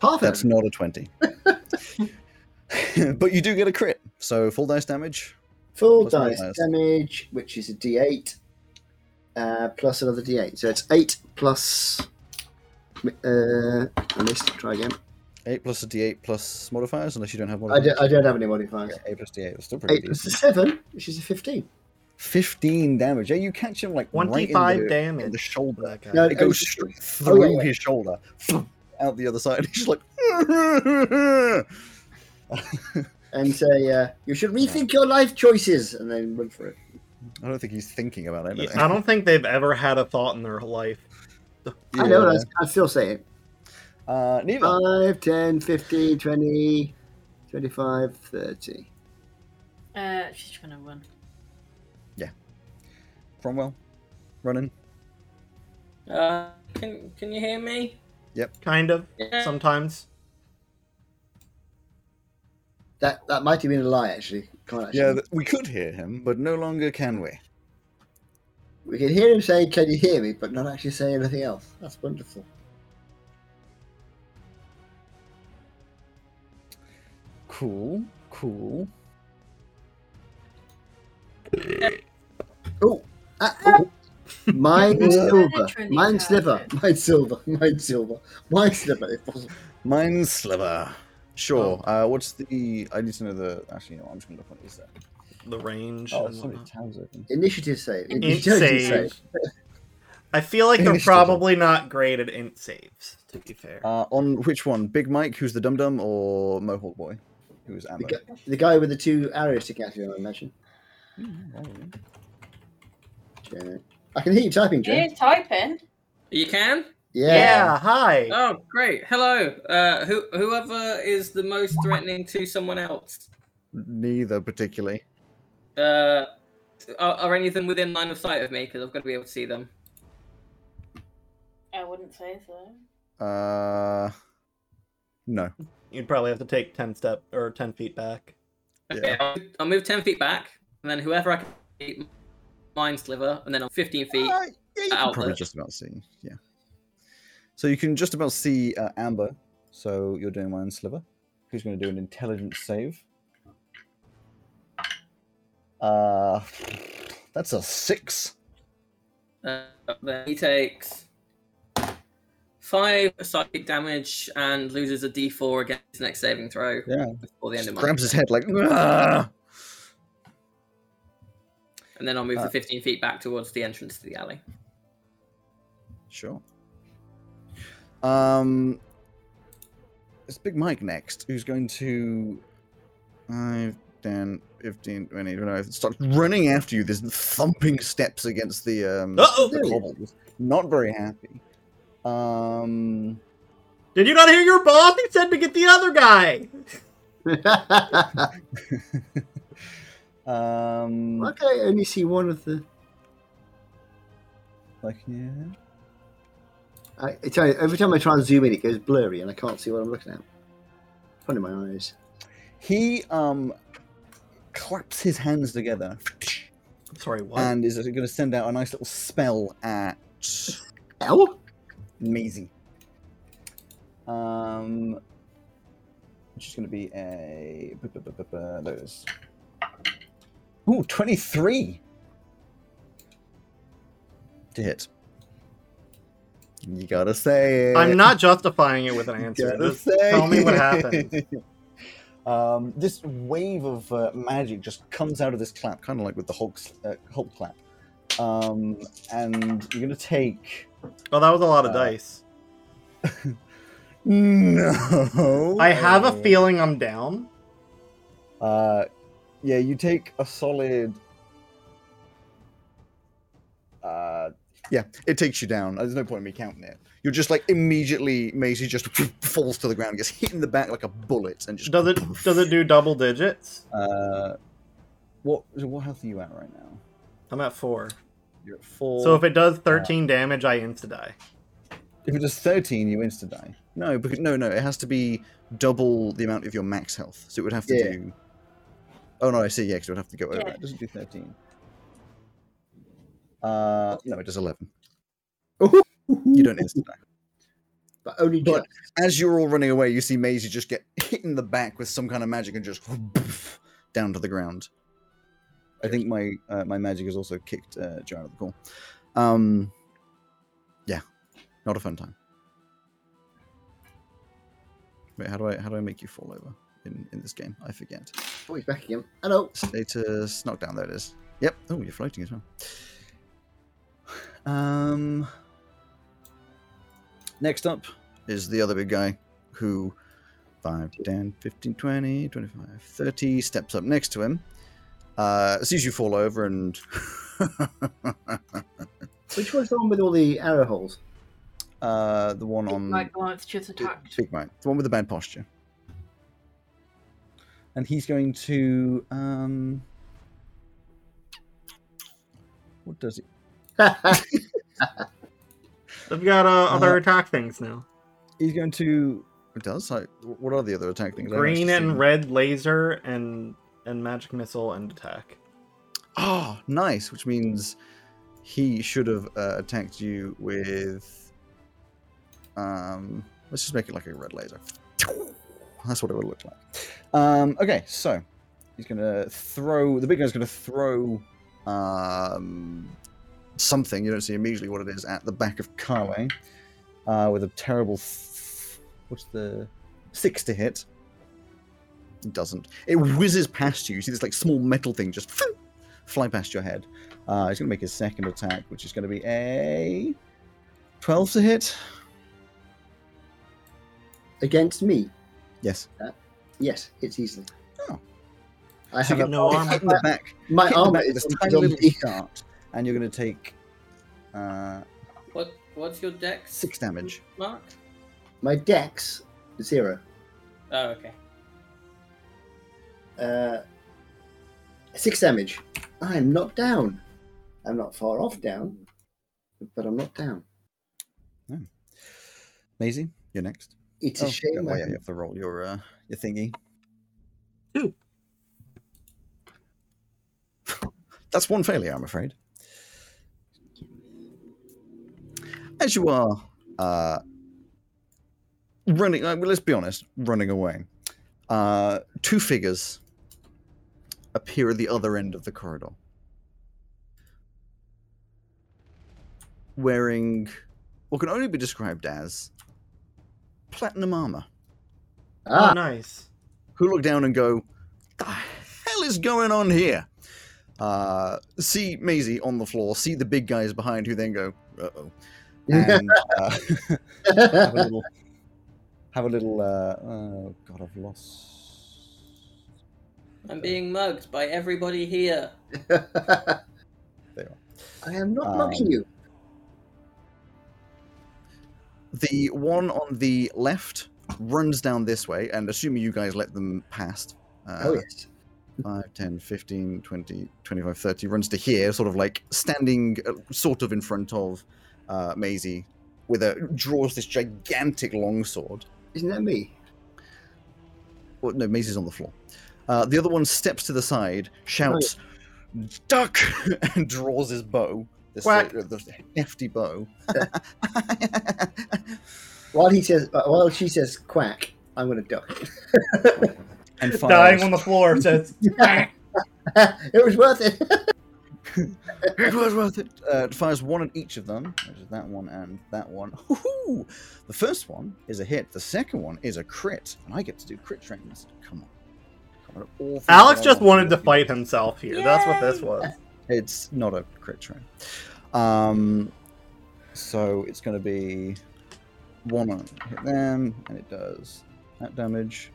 Half That's not a 20. [laughs] [laughs] but you do get a crit, so full dice damage. Full dice damage, which is a d8, uh, plus another d8. So it's 8 plus. Uh, I missed. Try again. 8 plus a d8 plus modifiers, unless you don't have I, modifiers. do, I don't have any modifiers. Okay, 8 plus d8, that's still pretty 8 plus a decent. 7, which is a 15. 15 damage. Yeah, you catch him like right in 25 the, in damage. the shoulder. That guy. No, It goes oh, straight oh, through yeah, yeah. his shoulder, [laughs] out the other side. [laughs] He's like. [laughs] And say, uh, you should rethink your life choices, and then run for it. I don't think he's thinking about Yeah, anything. I don't think they've ever had a thought in their life. I know, Yeah. I, I still say it. Uh, Neva. 5, 10, 15, 20, 25, 30. Uh, she's gonna run. Yeah. Cromwell. Running. Uh, can can you hear me? Yep. Kind of. Yeah. Sometimes. That that might have been a lie, actually. Can't actually. Yeah, th- we could hear him, but no longer can we. We can hear him saying, "Can you hear me?" but not actually say anything else. That's wonderful. Cool, cool. Oh, ah, oh. mine Yeah. silver, Literally mind sliver, do. mine silver, mine silver, mind sliver. If possible. Mind sliver. Sure. Uh, what's the? I need to know the. Actually, no. I'm just gonna look what is that. The range. Oh, and sorry, whatnot. tabs open. Initiative save. Int Intelligence save. I feel like they're probably not great at int saves, to be fair. Uh, on which one? Big Mike, who's the dum dum, or Mohawk Boy, who's The, ammo? guy, the guy with the two arrows sticking out of him, I imagine. Jay. I can hear you typing, Jay. Here's typing. You can? Yeah. yeah, hi. Oh, great. Hello. Uh, who, whoever is the most threatening to someone else. Neither particularly. Uh, are, are any of them within line of sight of me? Because I've got to be able to see them. I wouldn't say so. Uh, no. You'd probably have to take 10 step or 10 feet back. Okay, I'll, I'll move 10 feet back, and then whoever I can keep mind sliver, and then on 15 feet. Uh, yeah, you can outlet. probably just about see. Yeah. So you can just about see uh, Amber. So you're doing Mind Sliver. Who's going to do an intelligence save? Uh, that's a six. Uh, he takes five psychic damage and loses a d4 against his next saving throw Yeah. before the end Just of my grabs his head like. And then I'll move Uh, the 15 feet back towards the entrance to the alley. Sure. Um, it's Big Mike next, who's going to 5, 10, 15, 20, 25, starts running after you. There's thumping steps against the, um, Uh-oh! the cobbles. Not very happy. Um, Did you not hear your boss? He said to get the other guy. [laughs] um, okay, I only see one of the. like, yeah. I, I tell you, every time I try and zoom in, it goes blurry, and I can't see what I'm looking at. Funny my eyes. He, um, claps his hands together Sorry, what? and is going to send out a nice little spell at Hell? Maisie. Um, which is going to be a those. Ooh, 23 to hit. You gotta say it. I'm not justifying it with an answer. Gotta Just tell me what happened. [laughs] Um, this wave of uh, magic just comes out of this clap, kind of like with the Hulk, uh, Hulk clap. Um, and you're gonna take Oh, that was a lot of Uh, dice. [laughs] No. I have a feeling I'm down. Uh, yeah, you take a solid. Uh, yeah, it takes you down. There's no point in me counting it. You're just like immediately, Maisie just [laughs] falls to the ground, gets hit in the back like a bullet, and just Does it does it do double digits? Uh, what what health are you at right now? I'm at four. You're at four. So if it does 13 damage, I insta die. if it does thirteen, you insta die. No, because no, no, it has to be double the amount of your max health. So it would have to Yeah. do. Oh no, I see. Yeah, because it would have to go over. Yeah. It doesn't do thirteen. Uh, no, it does eleven. You don't insta die. But only But- As you're all running away, you see Maisie just get [laughs] hit in the back with some kind of magic and just [laughs] down to the ground. I think my uh, my magic has also kicked uh, Joe out of the call. Um, yeah, not a fun time. Wait, how do I how do I make you fall over in, in this game? I forget. Oh, he's back again. Hello. Status knockdown. There it is. Yep. Oh, you're floating as well. Um. Next up is the other big guy who 5, 10, 15, 20, 25, 30 steps up next to him. Uh, sees you fall over and [laughs] Which one's the one with all the arrow holes? uh, the one on Like the one that's just attacked. Big Mike, the one with the bad posture. And he's going to um what does he They've got uh, other Uh, attack things now. he's going to it does like what are the other attack things? I haven't Green actually and seen. red laser and and magic missile and attack. Oh, nice, which means he should have uh, attacked you with. Um, let's just make it like a red laser. That's what it would look like. Um, okay, so he's gonna throw. The big guy's gonna throw um, something. You don't see immediately what it is at the back of Carway uh, with a terrible. F- what's the six to hit? It doesn't. It whizzes past you. You see this like small metal thing just [laughs] fly past your head. Uh, he's going to make his second attack, which is going to be a 12 to hit. Against me? Yes. Yes, it's easily. Oh. I So have a, no hit armor. in the back. my hit in the armor back is with on this tiny little zombie. dart, and you're going to take uh, What what's your dex? six damage. Mark? My dex zero. Oh, okay. Uh, six damage. I'm not down. I'm not far off down, but I'm not down. Maisie, you're next. It's a Oh, shame. yeah, yeah, you have to roll your uh, your thingy. Two. [laughs] That's one failure, I'm afraid. As you are uh, running, uh, let's be honest, running away, uh, two figures appear at the other end of the corridor. Wearing what can only be described as platinum armor Oh, Ah, nice. who look down and go, "The hell is going on here?" Uh, see Maisie on the floor, see the big guys behind, who then go, "Uh oh," and [laughs] uh, [laughs] have a little, have a little. Uh, oh God, I've lost. I'm being mugged by everybody here. [laughs] I They are. am not Um, mocking you. The one on the left runs down this way, and assuming you guys let them past. Uh, oh yes. 5, 10, 15, 20, 25, 30, runs to here, sort of like standing uh, sort of in front of uh, Maisie, with a draws this gigantic longsword. Isn't that me? Well, no, Maisie's on the floor. Uh, the other one steps to the side, shouts, "Duck!" [laughs] and draws his bow. This uh, hefty bow. [laughs] While he says, uh, while she says quack, I'm going to duck. and [laughs] fires. Dying on the floor says, it was worth it. It was worth it. Uh, it fires one at each of them, which is that one and that one. Woohoo! The first one is a hit. The second one is a crit, and I get to do crit trains. Come on. Come on all Alex just wanted to do. fight himself here. That's what this was. It's not a crit train. Um, so it's going to be one on hit them, and it does that damage.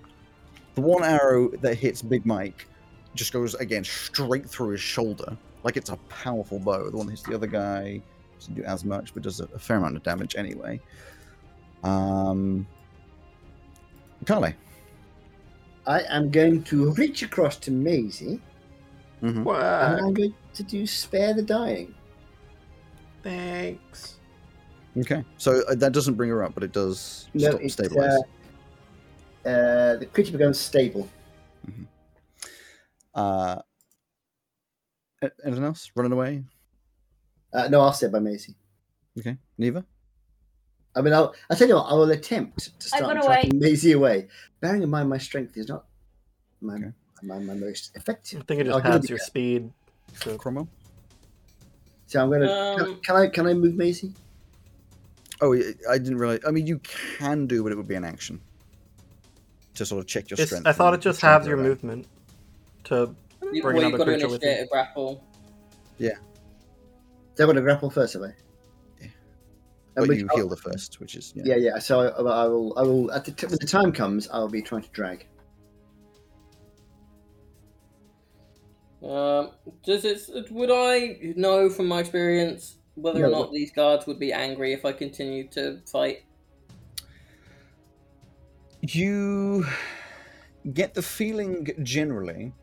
The one arrow that hits Big Mike just goes again straight through his shoulder, like it's a powerful bow. The one that hits the other guy doesn't do as much, but does a, a fair amount of damage anyway. Um, Carly. I am going to reach across to Maisie, Mhm. and I'm going to do spare the dying. Thanks. Okay, so uh, that doesn't bring her up, but it does No, stop it's, stabilize. uh, uh, the creature becomes stable. Uh, a- anything else? Running away? Uh, no, I'll stay by Maisie. Okay, Neither? I mean, I'll, I'll tell you what, I will attempt to I start run tracking Maisie away. Bearing in mind my strength is not my, Okay. my, my most effective. I think it I'll just give halves it- your speed. So Cromwell. So I'm gonna. Um, can, can I can I move Maisie? Oh, I I didn't realize. I mean, you can do, but it would be an action to sort of check your it's, strength. I thought it just try halves your around. movement. To You, Bring well, another you've got to creature with you. initiate a grapple. So I'm gonna grapple first, am I? Yeah. And But which- you heal the first, which is yeah. Yeah, yeah. So I, I will. I will. At the t- when the time comes, I'll be trying to drag. Um, does it? Would I know from my experience whether or No. not these guards would be angry if I continued to fight? You get the feeling generally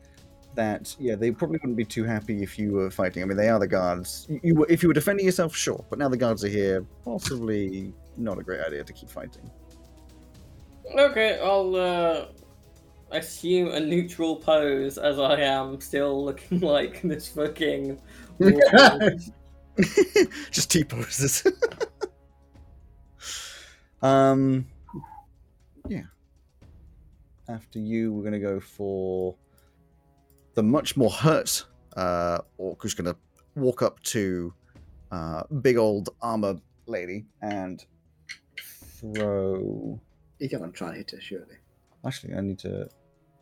that yeah, they probably wouldn't be too happy if you were fighting. I mean, they are the guards. You, you were, if you were defending yourself, sure, but now the guards are here. Possibly not a great idea to keep fighting. Okay, I'll uh, assume a neutral pose as I am still looking [laughs] like this fucking. [laughs] Just T poses. [laughs] um, yeah. After you, we're gonna go for the much more hurt uh, orc who's gonna walk up to uh, big old armor lady and throw. Going to try and hit her, surely. Actually, I need to.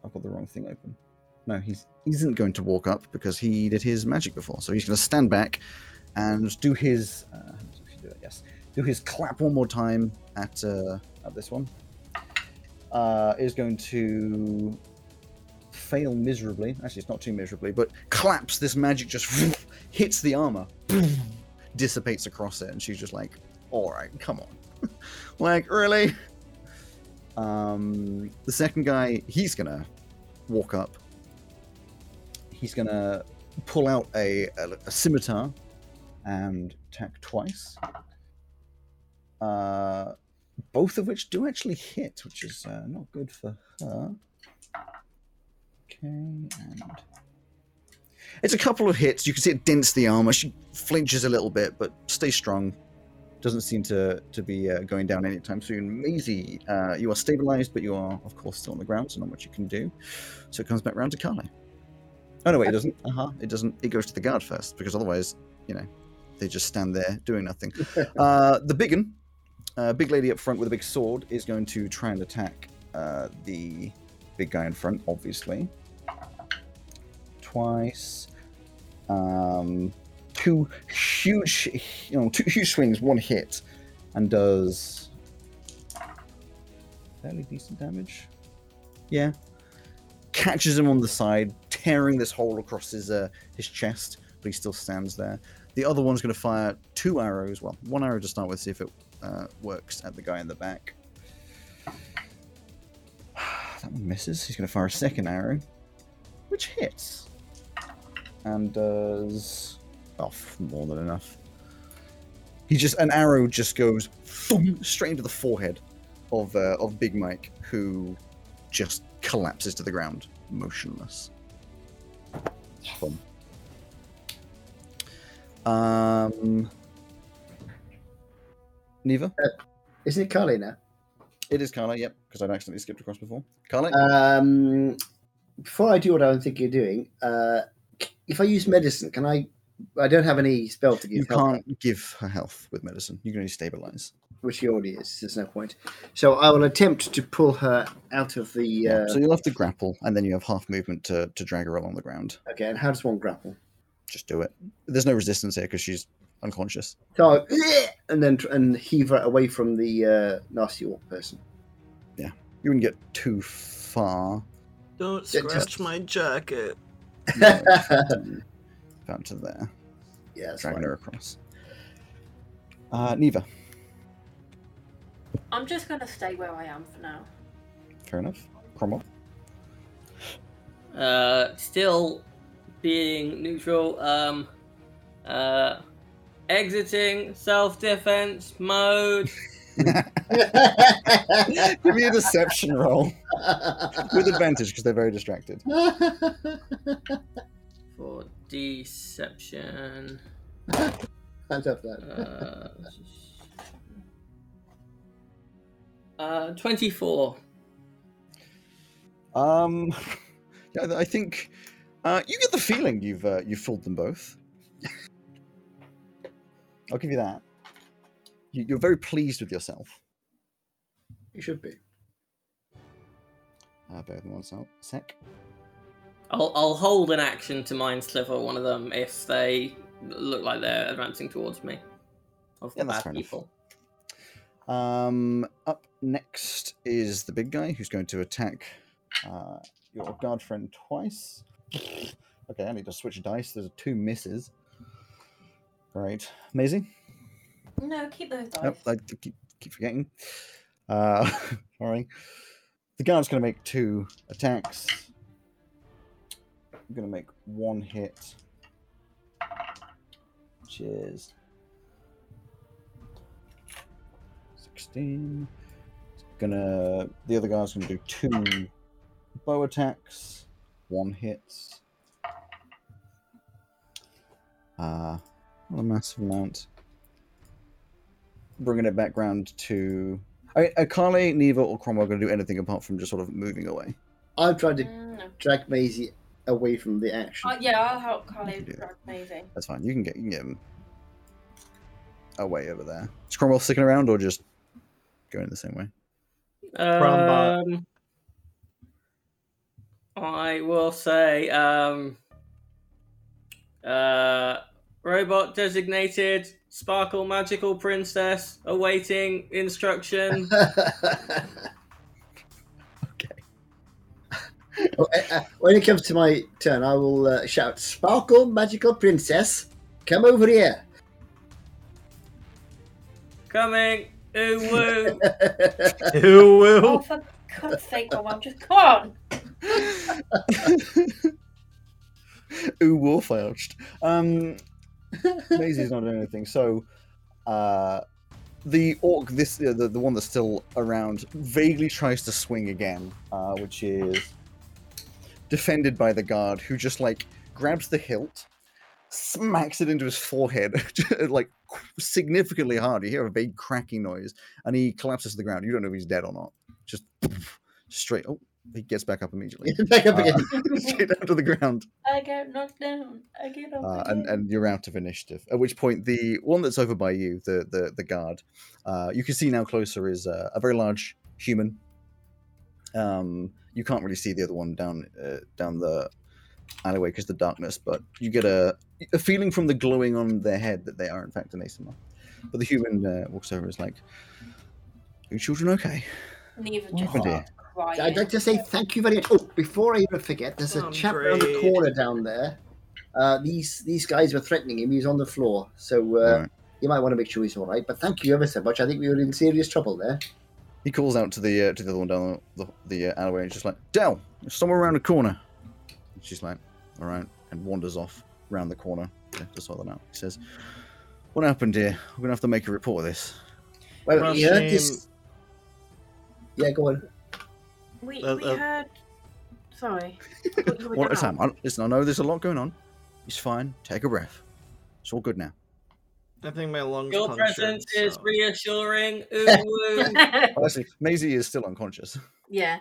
I've got the wrong thing open. No, he's he isn't going to walk up because he did his magic before. So he's going to stand back and do his. Uh, how does he do it? Yes, do his clap one more time at uh, at this one. Uh, is going to fail miserably. Actually, it's not too miserably, but claps. This magic just [laughs] hits the armor, [laughs] dissipates across it, and she's just like, "All right, come on, [laughs] like really." Um, the second guy, he's gonna walk up. He's gonna pull out a, a, a scimitar and attack twice. Uh, both of which do actually hit, which is uh, not good for her. Okay, and it's a couple of hits. You can see it dents the armor. She flinches a little bit, but stays strong. Doesn't seem to to be uh, going down anytime soon. Maisie, uh, you are stabilized, but you are, of course, still on the ground, so not much you can do. So it comes back round to Carly. Oh no, wait, it doesn't. Uh huh. It doesn't. It goes to the guard first because otherwise, you know, they just stand there doing nothing. [laughs] uh, the big one, uh, big lady up front with a big sword, is going to try and attack uh, the big guy in front. Obviously, twice. Um, two huge, you know, two huge swings, one hit, and does fairly decent damage. Yeah, catches him on the side, tearing this hole across his uh, his chest, but he still stands there. The other one's going to fire two arrows. Well, one arrow to start with, see if it uh, works at the guy in the back. [sighs] That one misses. He's going to fire a second arrow, which hits and does oh more than enough. He just an arrow just goes thump, straight into the forehead of uh, of Big Mike, who just collapses to the ground, motionless. Fun. Um, Neva, Isn't it Carly now? it is Carla. Yep, because I'd accidentally skipped across before. Carla, Um, before I do what I was thinking of doing, uh, if I use medicine, can I? I don't have any spell to give. you can't give her health with medicine. You can only stabilize. which she already is. There's no point. So I will attempt to pull her out of the. Yeah. Uh, So you'll have to grapple, and then you have half movement to, to drag her along the ground. Okay, and how does one grapple? Just do it. There's no resistance here because she's unconscious. So, I- and then and heave her away from the uh, nasty orc person. Yeah, you wouldn't get too far. Don't Yeah, just- scratch my jacket. About to there, yeah, that's dragging fine. her across. Uh, Neva, I'm just gonna stay where I am for now. fair enough. Cromwell, Uh, still being neutral. Um, uh, exiting self-defense mode. [laughs] [laughs] give me a deception roll with advantage because they're very distracted. for deception. I love that. Uh, uh, 24. Um, [laughs] yeah, I think uh, you get the feeling you've uh, you've fooled them both. I'll give you that. You, you're very pleased with yourself. You should be. Uh, bear with me one sec- sec. I'll, I'll hold an action to mind sliver one of them if they look like they're advancing towards me. Of Yeah, the that's bad fair enough. people. Um, up next is the big guy who's going to attack uh, your guard friend twice. Okay, I need to switch dice. There's two misses. Right, Maisie. No, keep those dice. Yep, I keep, keep forgetting. Uh, [laughs] sorry. The guard's going to make two attacks. I'm going to make one hit, which is 16. Gonna the other guy's gonna do two bow attacks, one hits. Uh Not a massive amount. Bringing it back round to. I mean, are Carly, Neva, or Cromwell going to do anything apart from just sort of moving away? I'm trying to Mm, no. drag Maisie away from the action. Oh, yeah, I'll help Carly can do drag Maisie. That's fine. You can get you can get him away over there. Is Cromwell sticking around or just going the same way? Crombot. Um, I will say, um, uh, robot designated sparkle magical princess awaiting instruction. [laughs] Okay. Uh, uh, when it comes to my turn, I will uh, shout, "Sparkle, magical princess, come over here!" Coming, ooh woo. [laughs] Ew, ew. Oh, for God's sake, oh, well, just come on. [laughs] Ooh, warforged. Um, Maisie's not doing anything. So, uh, the orc, this uh, the the one that's still around, vaguely tries to swing again, uh, which is defended by the guard, who just like grabs the hilt, smacks it into his forehead, [laughs] like significantly hard. You hear a big cracking noise, and he collapses to the ground. You don't know if he's dead or not. Just [laughs] straight. Oh, he gets back up immediately. Back up Uh, again. [laughs] straight down to the ground. I get knocked down. I get up uh, and, again. and you're out of initiative. At which point, the one that's over by you, the the, the guard, uh, you can see now closer is uh, a very large human. Um, you can't really see the other one down uh, down the alleyway because the darkness, but you get a a feeling from the glowing on their head that they are in fact an Aasimar. But the human uh, walks over and is like, "Are you children okay?" Neither What just happened starts crying. I'd like to say thank you very much. Oh, before I even forget, there's a Oh, chap around the corner down there. Uh, these these guys were threatening him. He was on the floor, so uh, Right. you might want to make sure he's all right. But thank you ever so much. I think we were in serious trouble there. He calls out to the uh, to the other one down the, the, the uh, alleyway and just like, Dell, somewhere around the corner. And she's like, all right, and wanders off round the corner to, to sort that out. He says, what happened here? We're gonna have to make a report of this. Well, Well, you heard this. Yeah, go on. We, Uh, we uh, heard. Sorry. I thought you were One at a time. I, listen, I know there's a lot going on. It's fine. Take a breath. It's all good now. I think my lungs Your punctured, presence is so- reassuring. [laughs] Ooh woo. Oh, actually, Maisie is still unconscious. yeah.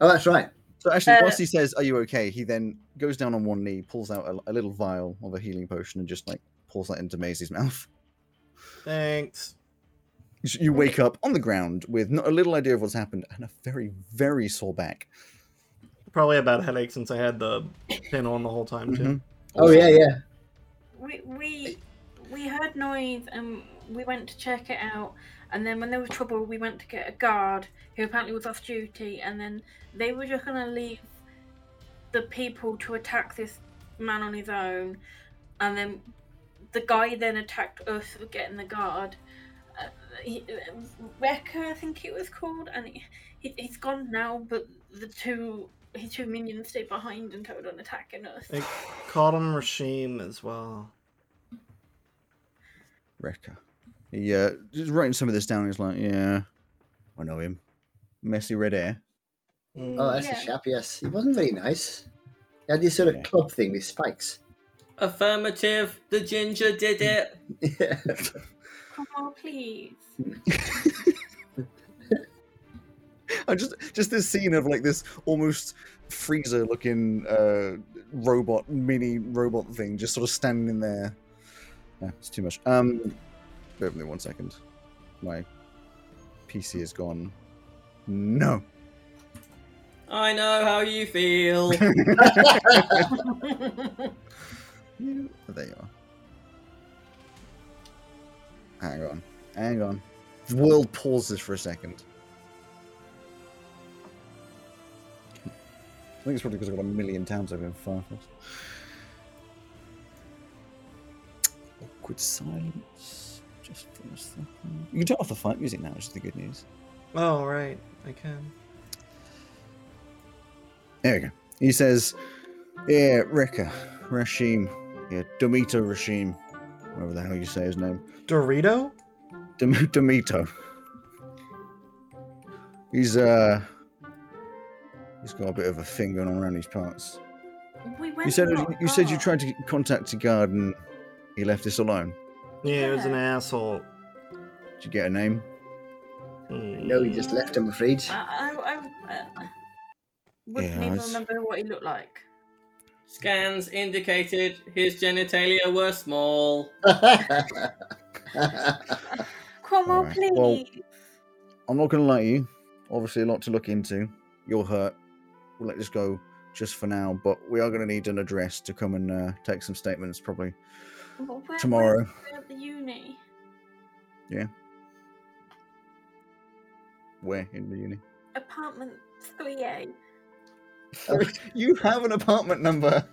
Oh, that's right. So actually, Uh, whilst he says, "Are you okay?" he then goes down on one knee, pulls out a, a little vial of a healing potion, and just like pours that into Maisie's mouth. Thanks. You- You wake up on the ground with not a little idea of what's happened and a very, very sore back. Probably a bad headache since I had the pin on the whole time too. Mhm. Oh yeah, yeah. We we we heard noise and we went to check it out. And then when there was trouble, we went to get a guard who apparently was off duty. And then they were just gonna leave the people to attack this man on his own. And then the guy then attacked us for getting the guard. Uh, he, Rekka, I think it was called, and he, he, he's gone now. But the two his two minions stayed behind and carried on attacking us. They called him Rashim as well. Rekka. Yeah, uh, just writing some of this down. He's like, "Yeah, I know him. Messy red hair. Mm. Oh, that's Yeah. a chap. Yes, he wasn't very nice. He had this sort of Yeah. club thing with spikes. Affirmative. The ginger did it. Yeah. [laughs] [laughs] Come on, please. [laughs] I just, just this scene of like this almost freezer-looking uh, robot, mini robot thing, just sort of standing there. Yeah, it's too much. Um, bear with me one second. My PC is gone. No. I know how you feel. [laughs] [laughs] There you are. Hang on. Hang on. The world pauses for a second. I think it's probably because I've got a million tabs open in Firefox. Awkward silence. Just for a second. You can turn off the fight music now, which is the good news. Oh right, I can. There we go. He says, Yeah, Rekka, Rashim, yeah, Domito Rashim, whatever the hell you say his name. Dorito? Dem- [laughs] Demito. He's uh he's got a bit of a thing going on around these parts. we went You said and got a you said you tried to contact the guard and he left us alone. Yeah, he was an asshole. Did you get a name? No, he just left, I'm afraid. I, I, I uh, wouldn't Yeah, even it's- remember what he looked like. Scans indicated his genitalia were small. Cromwell, Alright, please. well- I'm not going to lie to you. Obviously, a lot to look into. You're hurt. We'll let this go just for now, but we are going to need an address to come and uh, take some statements probably Well, where- tomorrow. where's the uni. Yeah. Where in the uni? Apartment 3A. [laughs] you have an apartment number.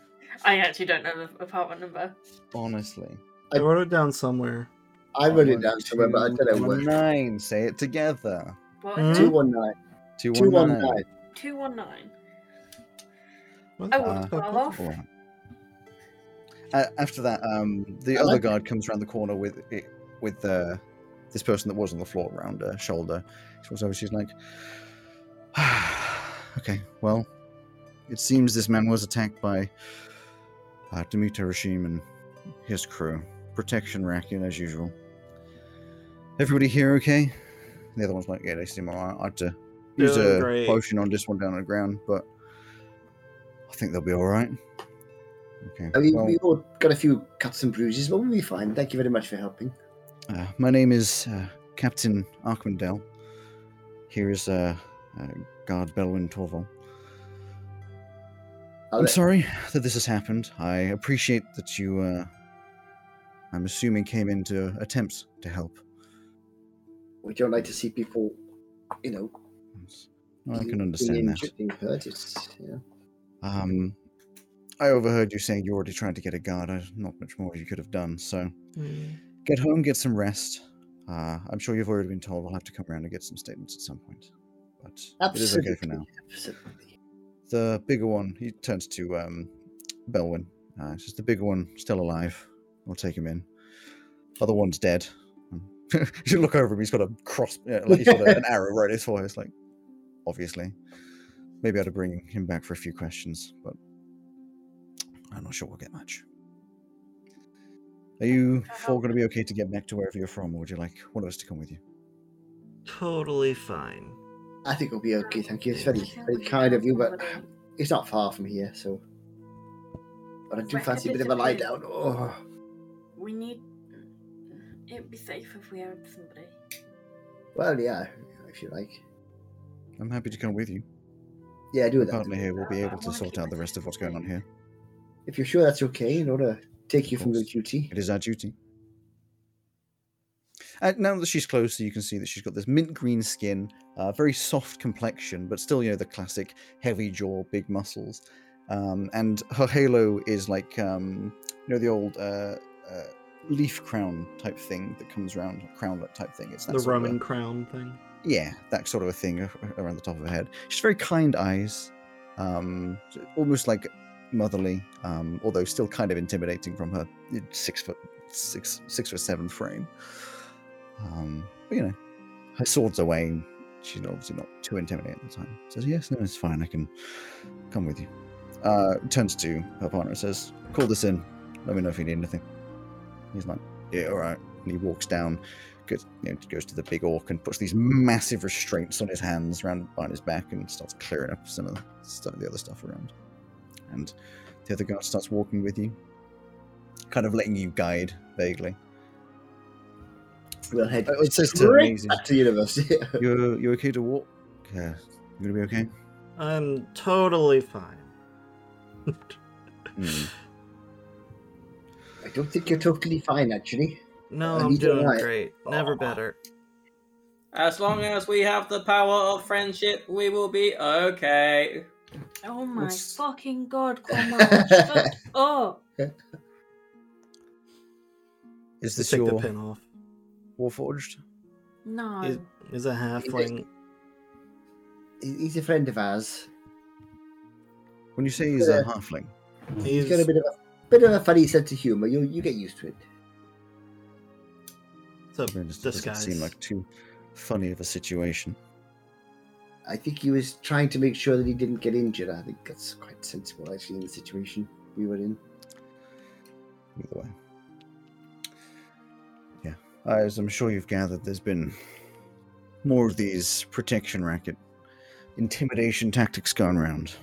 I actually don't know the apartment number. Honestly. I wrote it down somewhere. I wrote it down somewhere, but I don't know where. Nine. Say it together. What Hmm? is Two it? one nine. Two Two one one nine. nine. 219. What I the Uh, fuck? off. Uh, after that, um, the I other like guard comes around the corner with it, with uh, this person that was on the floor around her shoulder. She was over. She's like, [sighs] "Okay, well, it seems this man was attacked by uh, Demeter Rashim and his crew. Protection racket as usual. Everybody here okay?" The other one's like, "Yeah, they seem alright. I had to use Doing a great. potion on this one down on the ground, but I think they'll be all right." Okay. I mean, well- we've all got a few cuts and bruises, but we'll be fine. Thank you very much for helping. Uh, my name is uh, Captain Arcman Dell. Here is uh, uh, Guard Belwin Torval. I'm sorry that this has happened. I appreciate that you, uh, I'm assuming, came in to attempt to help. We don't like to see people, you know, I can understand that. hurt. It's, know, Um, I overheard you saying you already tried to get a guard. There's not much more you could have done. So Hmm. get home, get some rest. Uh, I'm sure you've already been told we'll have to come around and get some statements at some point. But it is okay for now. Absolutely. The bigger one, he turns to um, Belwyn. Uh, he says, the bigger one still alive. We'll take him in. Other one's dead. [laughs] you should look over him. He's got a cross, yeah, like he's got a- an arrow right in his forehead. It's like, obviously, maybe I ought to bring him back for a few questions, but I'm not sure we'll get much. Are you four going to be okay to get back to wherever you're from, or would you like one of us to come with you? Totally fine. I think it'll be okay. Thank you. It's very, very kind of you, but it's not far from here, so. But I do Right, fancy a bit of a lie down. Oh, We need. It'd be safe if we had somebody. well, yeah, if you like. I'm happy to come with you. Yeah, do My that. partner here will be able to sort out the rest of what's going on here. If you're sure that's okay, in order to take you from your duty. It is our duty. Uh, now that she's closer, you can see that she's got this mint green skin, uh, very soft complexion, but still, you know, the classic heavy jaw, big muscles. Um, and her halo is like, um, you know, the old uh, uh, leaf crown type thing that comes around, crownlet type thing. It's that The of a- Roman crown thing. yeah, that sort of a thing around the top of her head. She's very kind eyes, um, almost like motherly, um, although still kind of intimidating from her six foot six six foot seven frame. Um, but you know, her sword's away. She's obviously not too intimidating at the time. Says, "Yes, no, it's fine. I can come with you." Uh, turns to her partner and says, "Call this in. Let me know if you need anything." He's like, "Yeah, all right." And he walks down goes, you know, goes to the big orc and puts these massive restraints on his hands around behind his back and starts clearing up some of the, the other stuff around. And the other guard starts walking with you, kind of letting you guide vaguely. We'll head it says to straight back to university. [laughs] You're you okay to walk? Yeah, you gonna be okay? I'm totally fine. Hmm. I don't think you're totally fine, actually. No, I I'm doing lie. great. Never Aw. better. As long as we have the power of friendship, we will be okay. Oh my What's- fucking god, [laughs] Cromwell. shut up. Is this Take the your pin off. Warforged? No. Is, is a halfling. He- He's a friend of ours. When you say he's a Yeah. halfling, He's He's got a bit of a bit of a funny sense of humor. You you get used to it. it's a I mean, it doesn't seem like too funny of a situation. I think he was trying to make sure that he didn't get injured. I think that's quite sensible, actually, in the situation we were in. Either way. As I'm sure you've gathered, there's been more of these protection racket, intimidation tactics going around.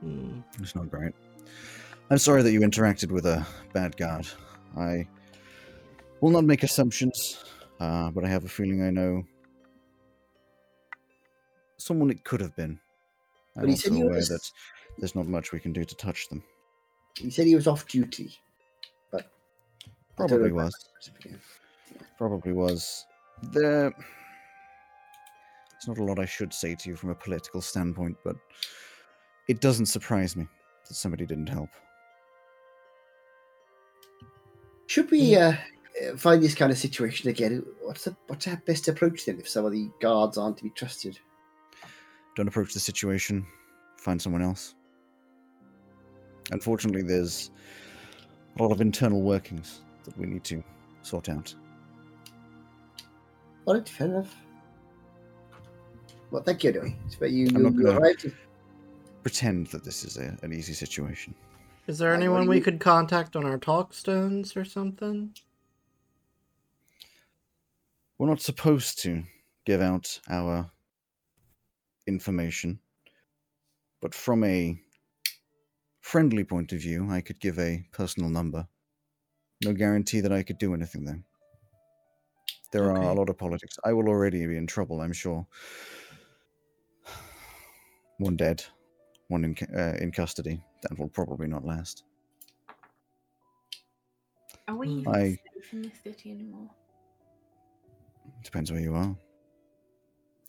Hmm. It's not great. I'm sorry that you interacted with a bad guard. I will not make assumptions, uh, but I have a feeling I know someone it could have been. I'm he also said he aware was- that there's not much we can do to touch them. He said he was off duty. But Probably was. Probably was. There. There's not a lot I should say to you from a political standpoint, but it doesn't surprise me that somebody didn't help. Should we uh, uh, find this kind of situation again? What's the what's our best approach then if some of the guards aren't to be trusted? Don't approach the situation. Find someone else. Unfortunately, there's a lot of internal workings that we need to sort out. All right, fair enough. Well, thank you anyway. But you, I'm you, not you gonna- Pretend that this is a, an easy situation. Is there Like, what do anyone we mean? could contact on our talk stones or something? We're not supposed to give out our information, but from a friendly point of view, I could give a personal number. No guarantee that I could do anything though. There are a lot of politics. I will already be in trouble, I'm sure. One dead, one in uh, in custody. That will probably not last. Are we even I- safe in this city anymore? Depends where you are.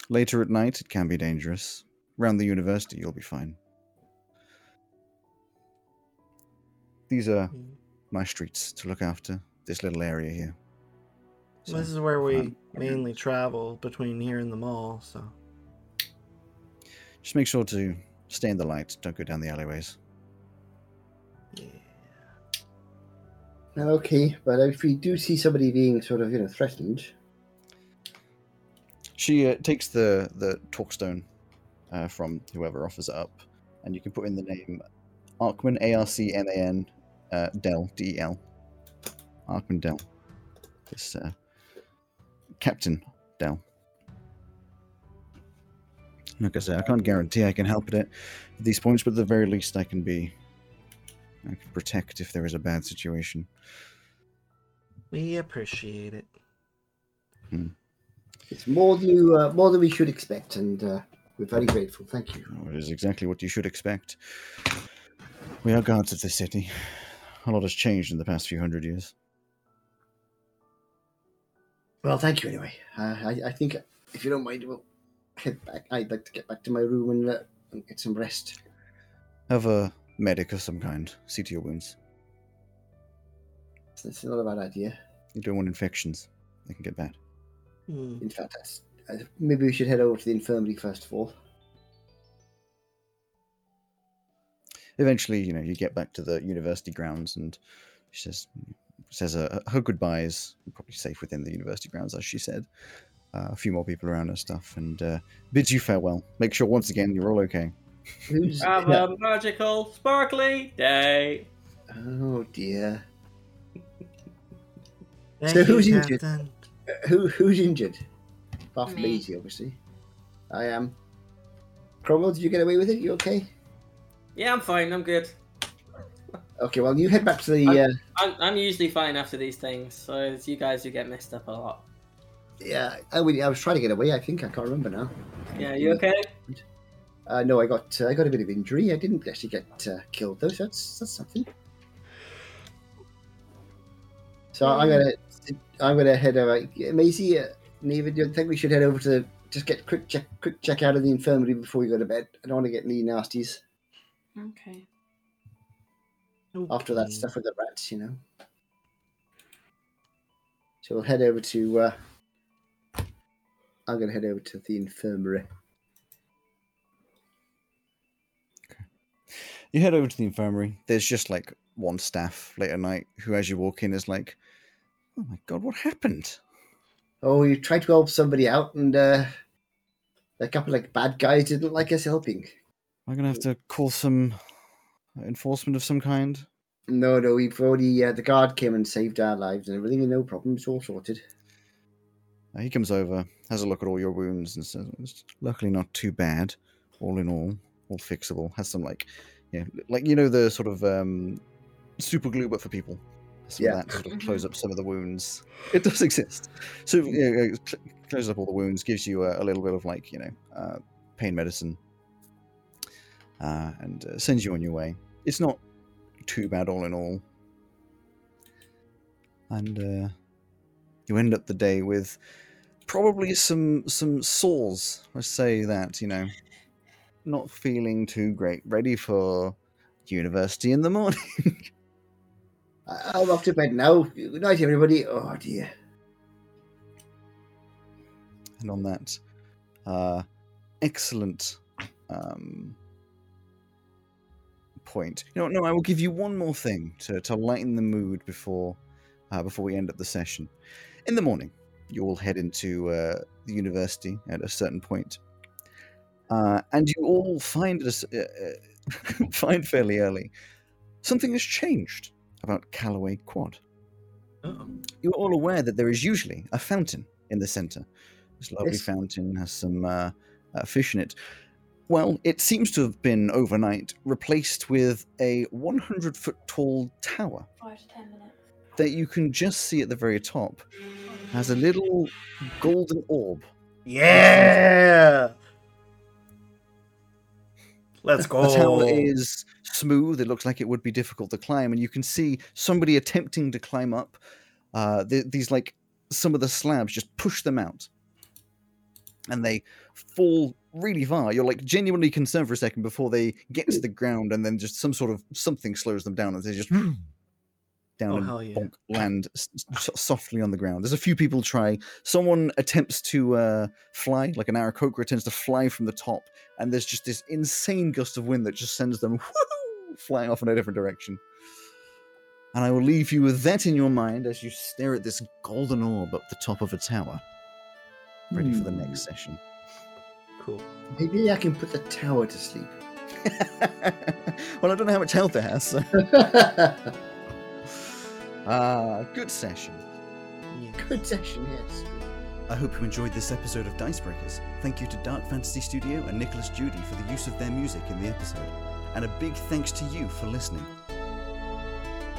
Later at night, it can be dangerous. Around the university, you'll be fine. These are Hmm. my streets to look after, this little area here. So, this is where we mainly travel between here and the mall, so. just make sure to stay in the light, don't go down the alleyways. Yeah. Okay, but if we do see somebody being sort of, you know, threatened, She uh, takes the, the talkstone uh, from whoever offers it up, and you can put in the name Arcman, A R C M A N, uh, Dell, D E L. Arcman Dell. This uh, Captain Dell. Like I say, I can't guarantee I can help at it at these points, but at the very least, I can be. I can protect if there is a bad situation. We appreciate it. it's more than you, uh, more than we should expect, and uh, we're very grateful. Thank you. Oh, It is exactly what you should expect. We are guards of this city. A lot has changed in the past few hundred years. Well, thank you anyway. Uh, I, I think, if you don't mind, we'll head back. I'd like to get back to my room and, uh, and get some rest. Have a medic of some kind see to your wounds. It's, it's not a bad idea. You don't want infections; they can get bad. Hmm. In fact, that's, uh, maybe we should head over to the infirmary first of all. Eventually, you know, you get back to the university grounds, and she says says uh, her goodbyes. Probably safe within the university grounds, as she said. Uh, a few more people around and stuff, and uh, bids you farewell. Make sure once again you're all okay. Who's? Have [laughs] a magical, sparkly day. Oh dear. So you, who's injured? Captain. Uh, Who who's injured? Apart from Me. Obviously. I am. Cromwell, did you get away with it? You okay? Yeah, I'm fine. I'm good. Okay, well, you head back to the. I'm- Uh, I'm, I'm usually fine after these things, so it's you guys who get messed up a lot. yeah, I, would- I was trying to get away. I think I can't remember now. Yeah, you okay? Uh, no, I got uh, I got a bit of injury. I didn't actually get uh, killed though. So that's that's something. So I'm gonna I'm gonna head over. Yeah, Maisie, uh, Neva, do you think we should head over to the, just get quick check quick check out of the infirmary before we go to bed? I don't want to get any nasties Okay. After that stuff with the rats, you know. So we'll head over to. Uh, I'm gonna head over to the infirmary. Okay. You head over to the infirmary. There's just like one staff late at night who, as you walk in, is like, "Oh my god, what happened?" Oh, you tried to help somebody out, and uh, a couple like bad guys didn't like us helping. I'm gonna have to call some enforcement of some kind? No, no, we've already. Uh, the guard came and saved our lives and everything, and no problem. It's all sorted. Uh, he comes over, has a look at all your wounds, and says, "It's luckily not too bad, all in all, all fixable." Has some like, yeah, like you know the sort of um, super glue, but for people. Some Yeah. of that sort of [laughs] close up some of the wounds. It does exist. So yeah, yeah, cl- closes up all the wounds, gives you a, a little bit of like you know uh, pain medicine, uh, and uh, sends you on your way. It's not too bad, all in all. And uh, you end up the day with probably some some sores. Let's say that you know, not feeling too great, ready for university in the morning. [laughs] I- I'll off to bed now. Good night, everybody. Oh dear. and on that uh, excellent um, point, you know, no, I will give you one more thing to, to lighten the mood before uh, before we end up the session. In the morning, you all head into uh, the university at a certain point, uh, and you all find uh, uh, [laughs] find fairly early something has changed about Callaway Quad. Oh. You're all aware that there is usually a fountain in the center. This lovely Yes. fountain has some uh, uh, fish in it. Well, it seems to have been overnight replaced with a 100 foot tall tower Five to ten minutes. that you can just see at the very top. Has a little golden orb. Yeah. Let's go. The tower is smooth. It looks like it would be difficult to climb, and you can see somebody attempting to climb up. Uh, th- these like some of the slabs just push them out, and they fall really far. You're like genuinely concerned for a second before they get to the hmm. ground, and then just some sort of something slows them down, and they just hmm. down Oh, and yeah. bonk, land s- softly on the ground. There's a few people try. Someone attempts to uh, fly, like an Aarakocra attempts to fly from the top, and there's just this insane gust of wind that just sends them [laughs] flying off in a different direction. And I will leave you with that in your mind as you stare at this golden orb up the top of a tower, ready for the next hmm. session. Cool. Maybe I can put the tower to sleep. [laughs] well, I don't know how much health it has, so. [laughs] Ah, good session. Good session, yes. I hope you enjoyed this episode of Dicebreakers. Thank you to Dark Fantasy Studio and Nicholas Judy for the use of their music in the episode. And a big thanks to you for listening.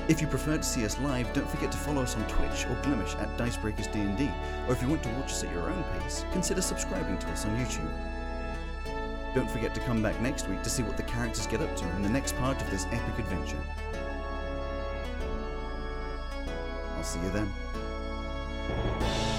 If you prefer to see us live, don't forget to follow us on Twitch or Glimesh at Dicebreakers D&D, or if you want to watch us at your own pace, consider subscribing to us on YouTube. Don't forget to come back next week to see what the characters get up to in the next part of this epic adventure. I'll see you then.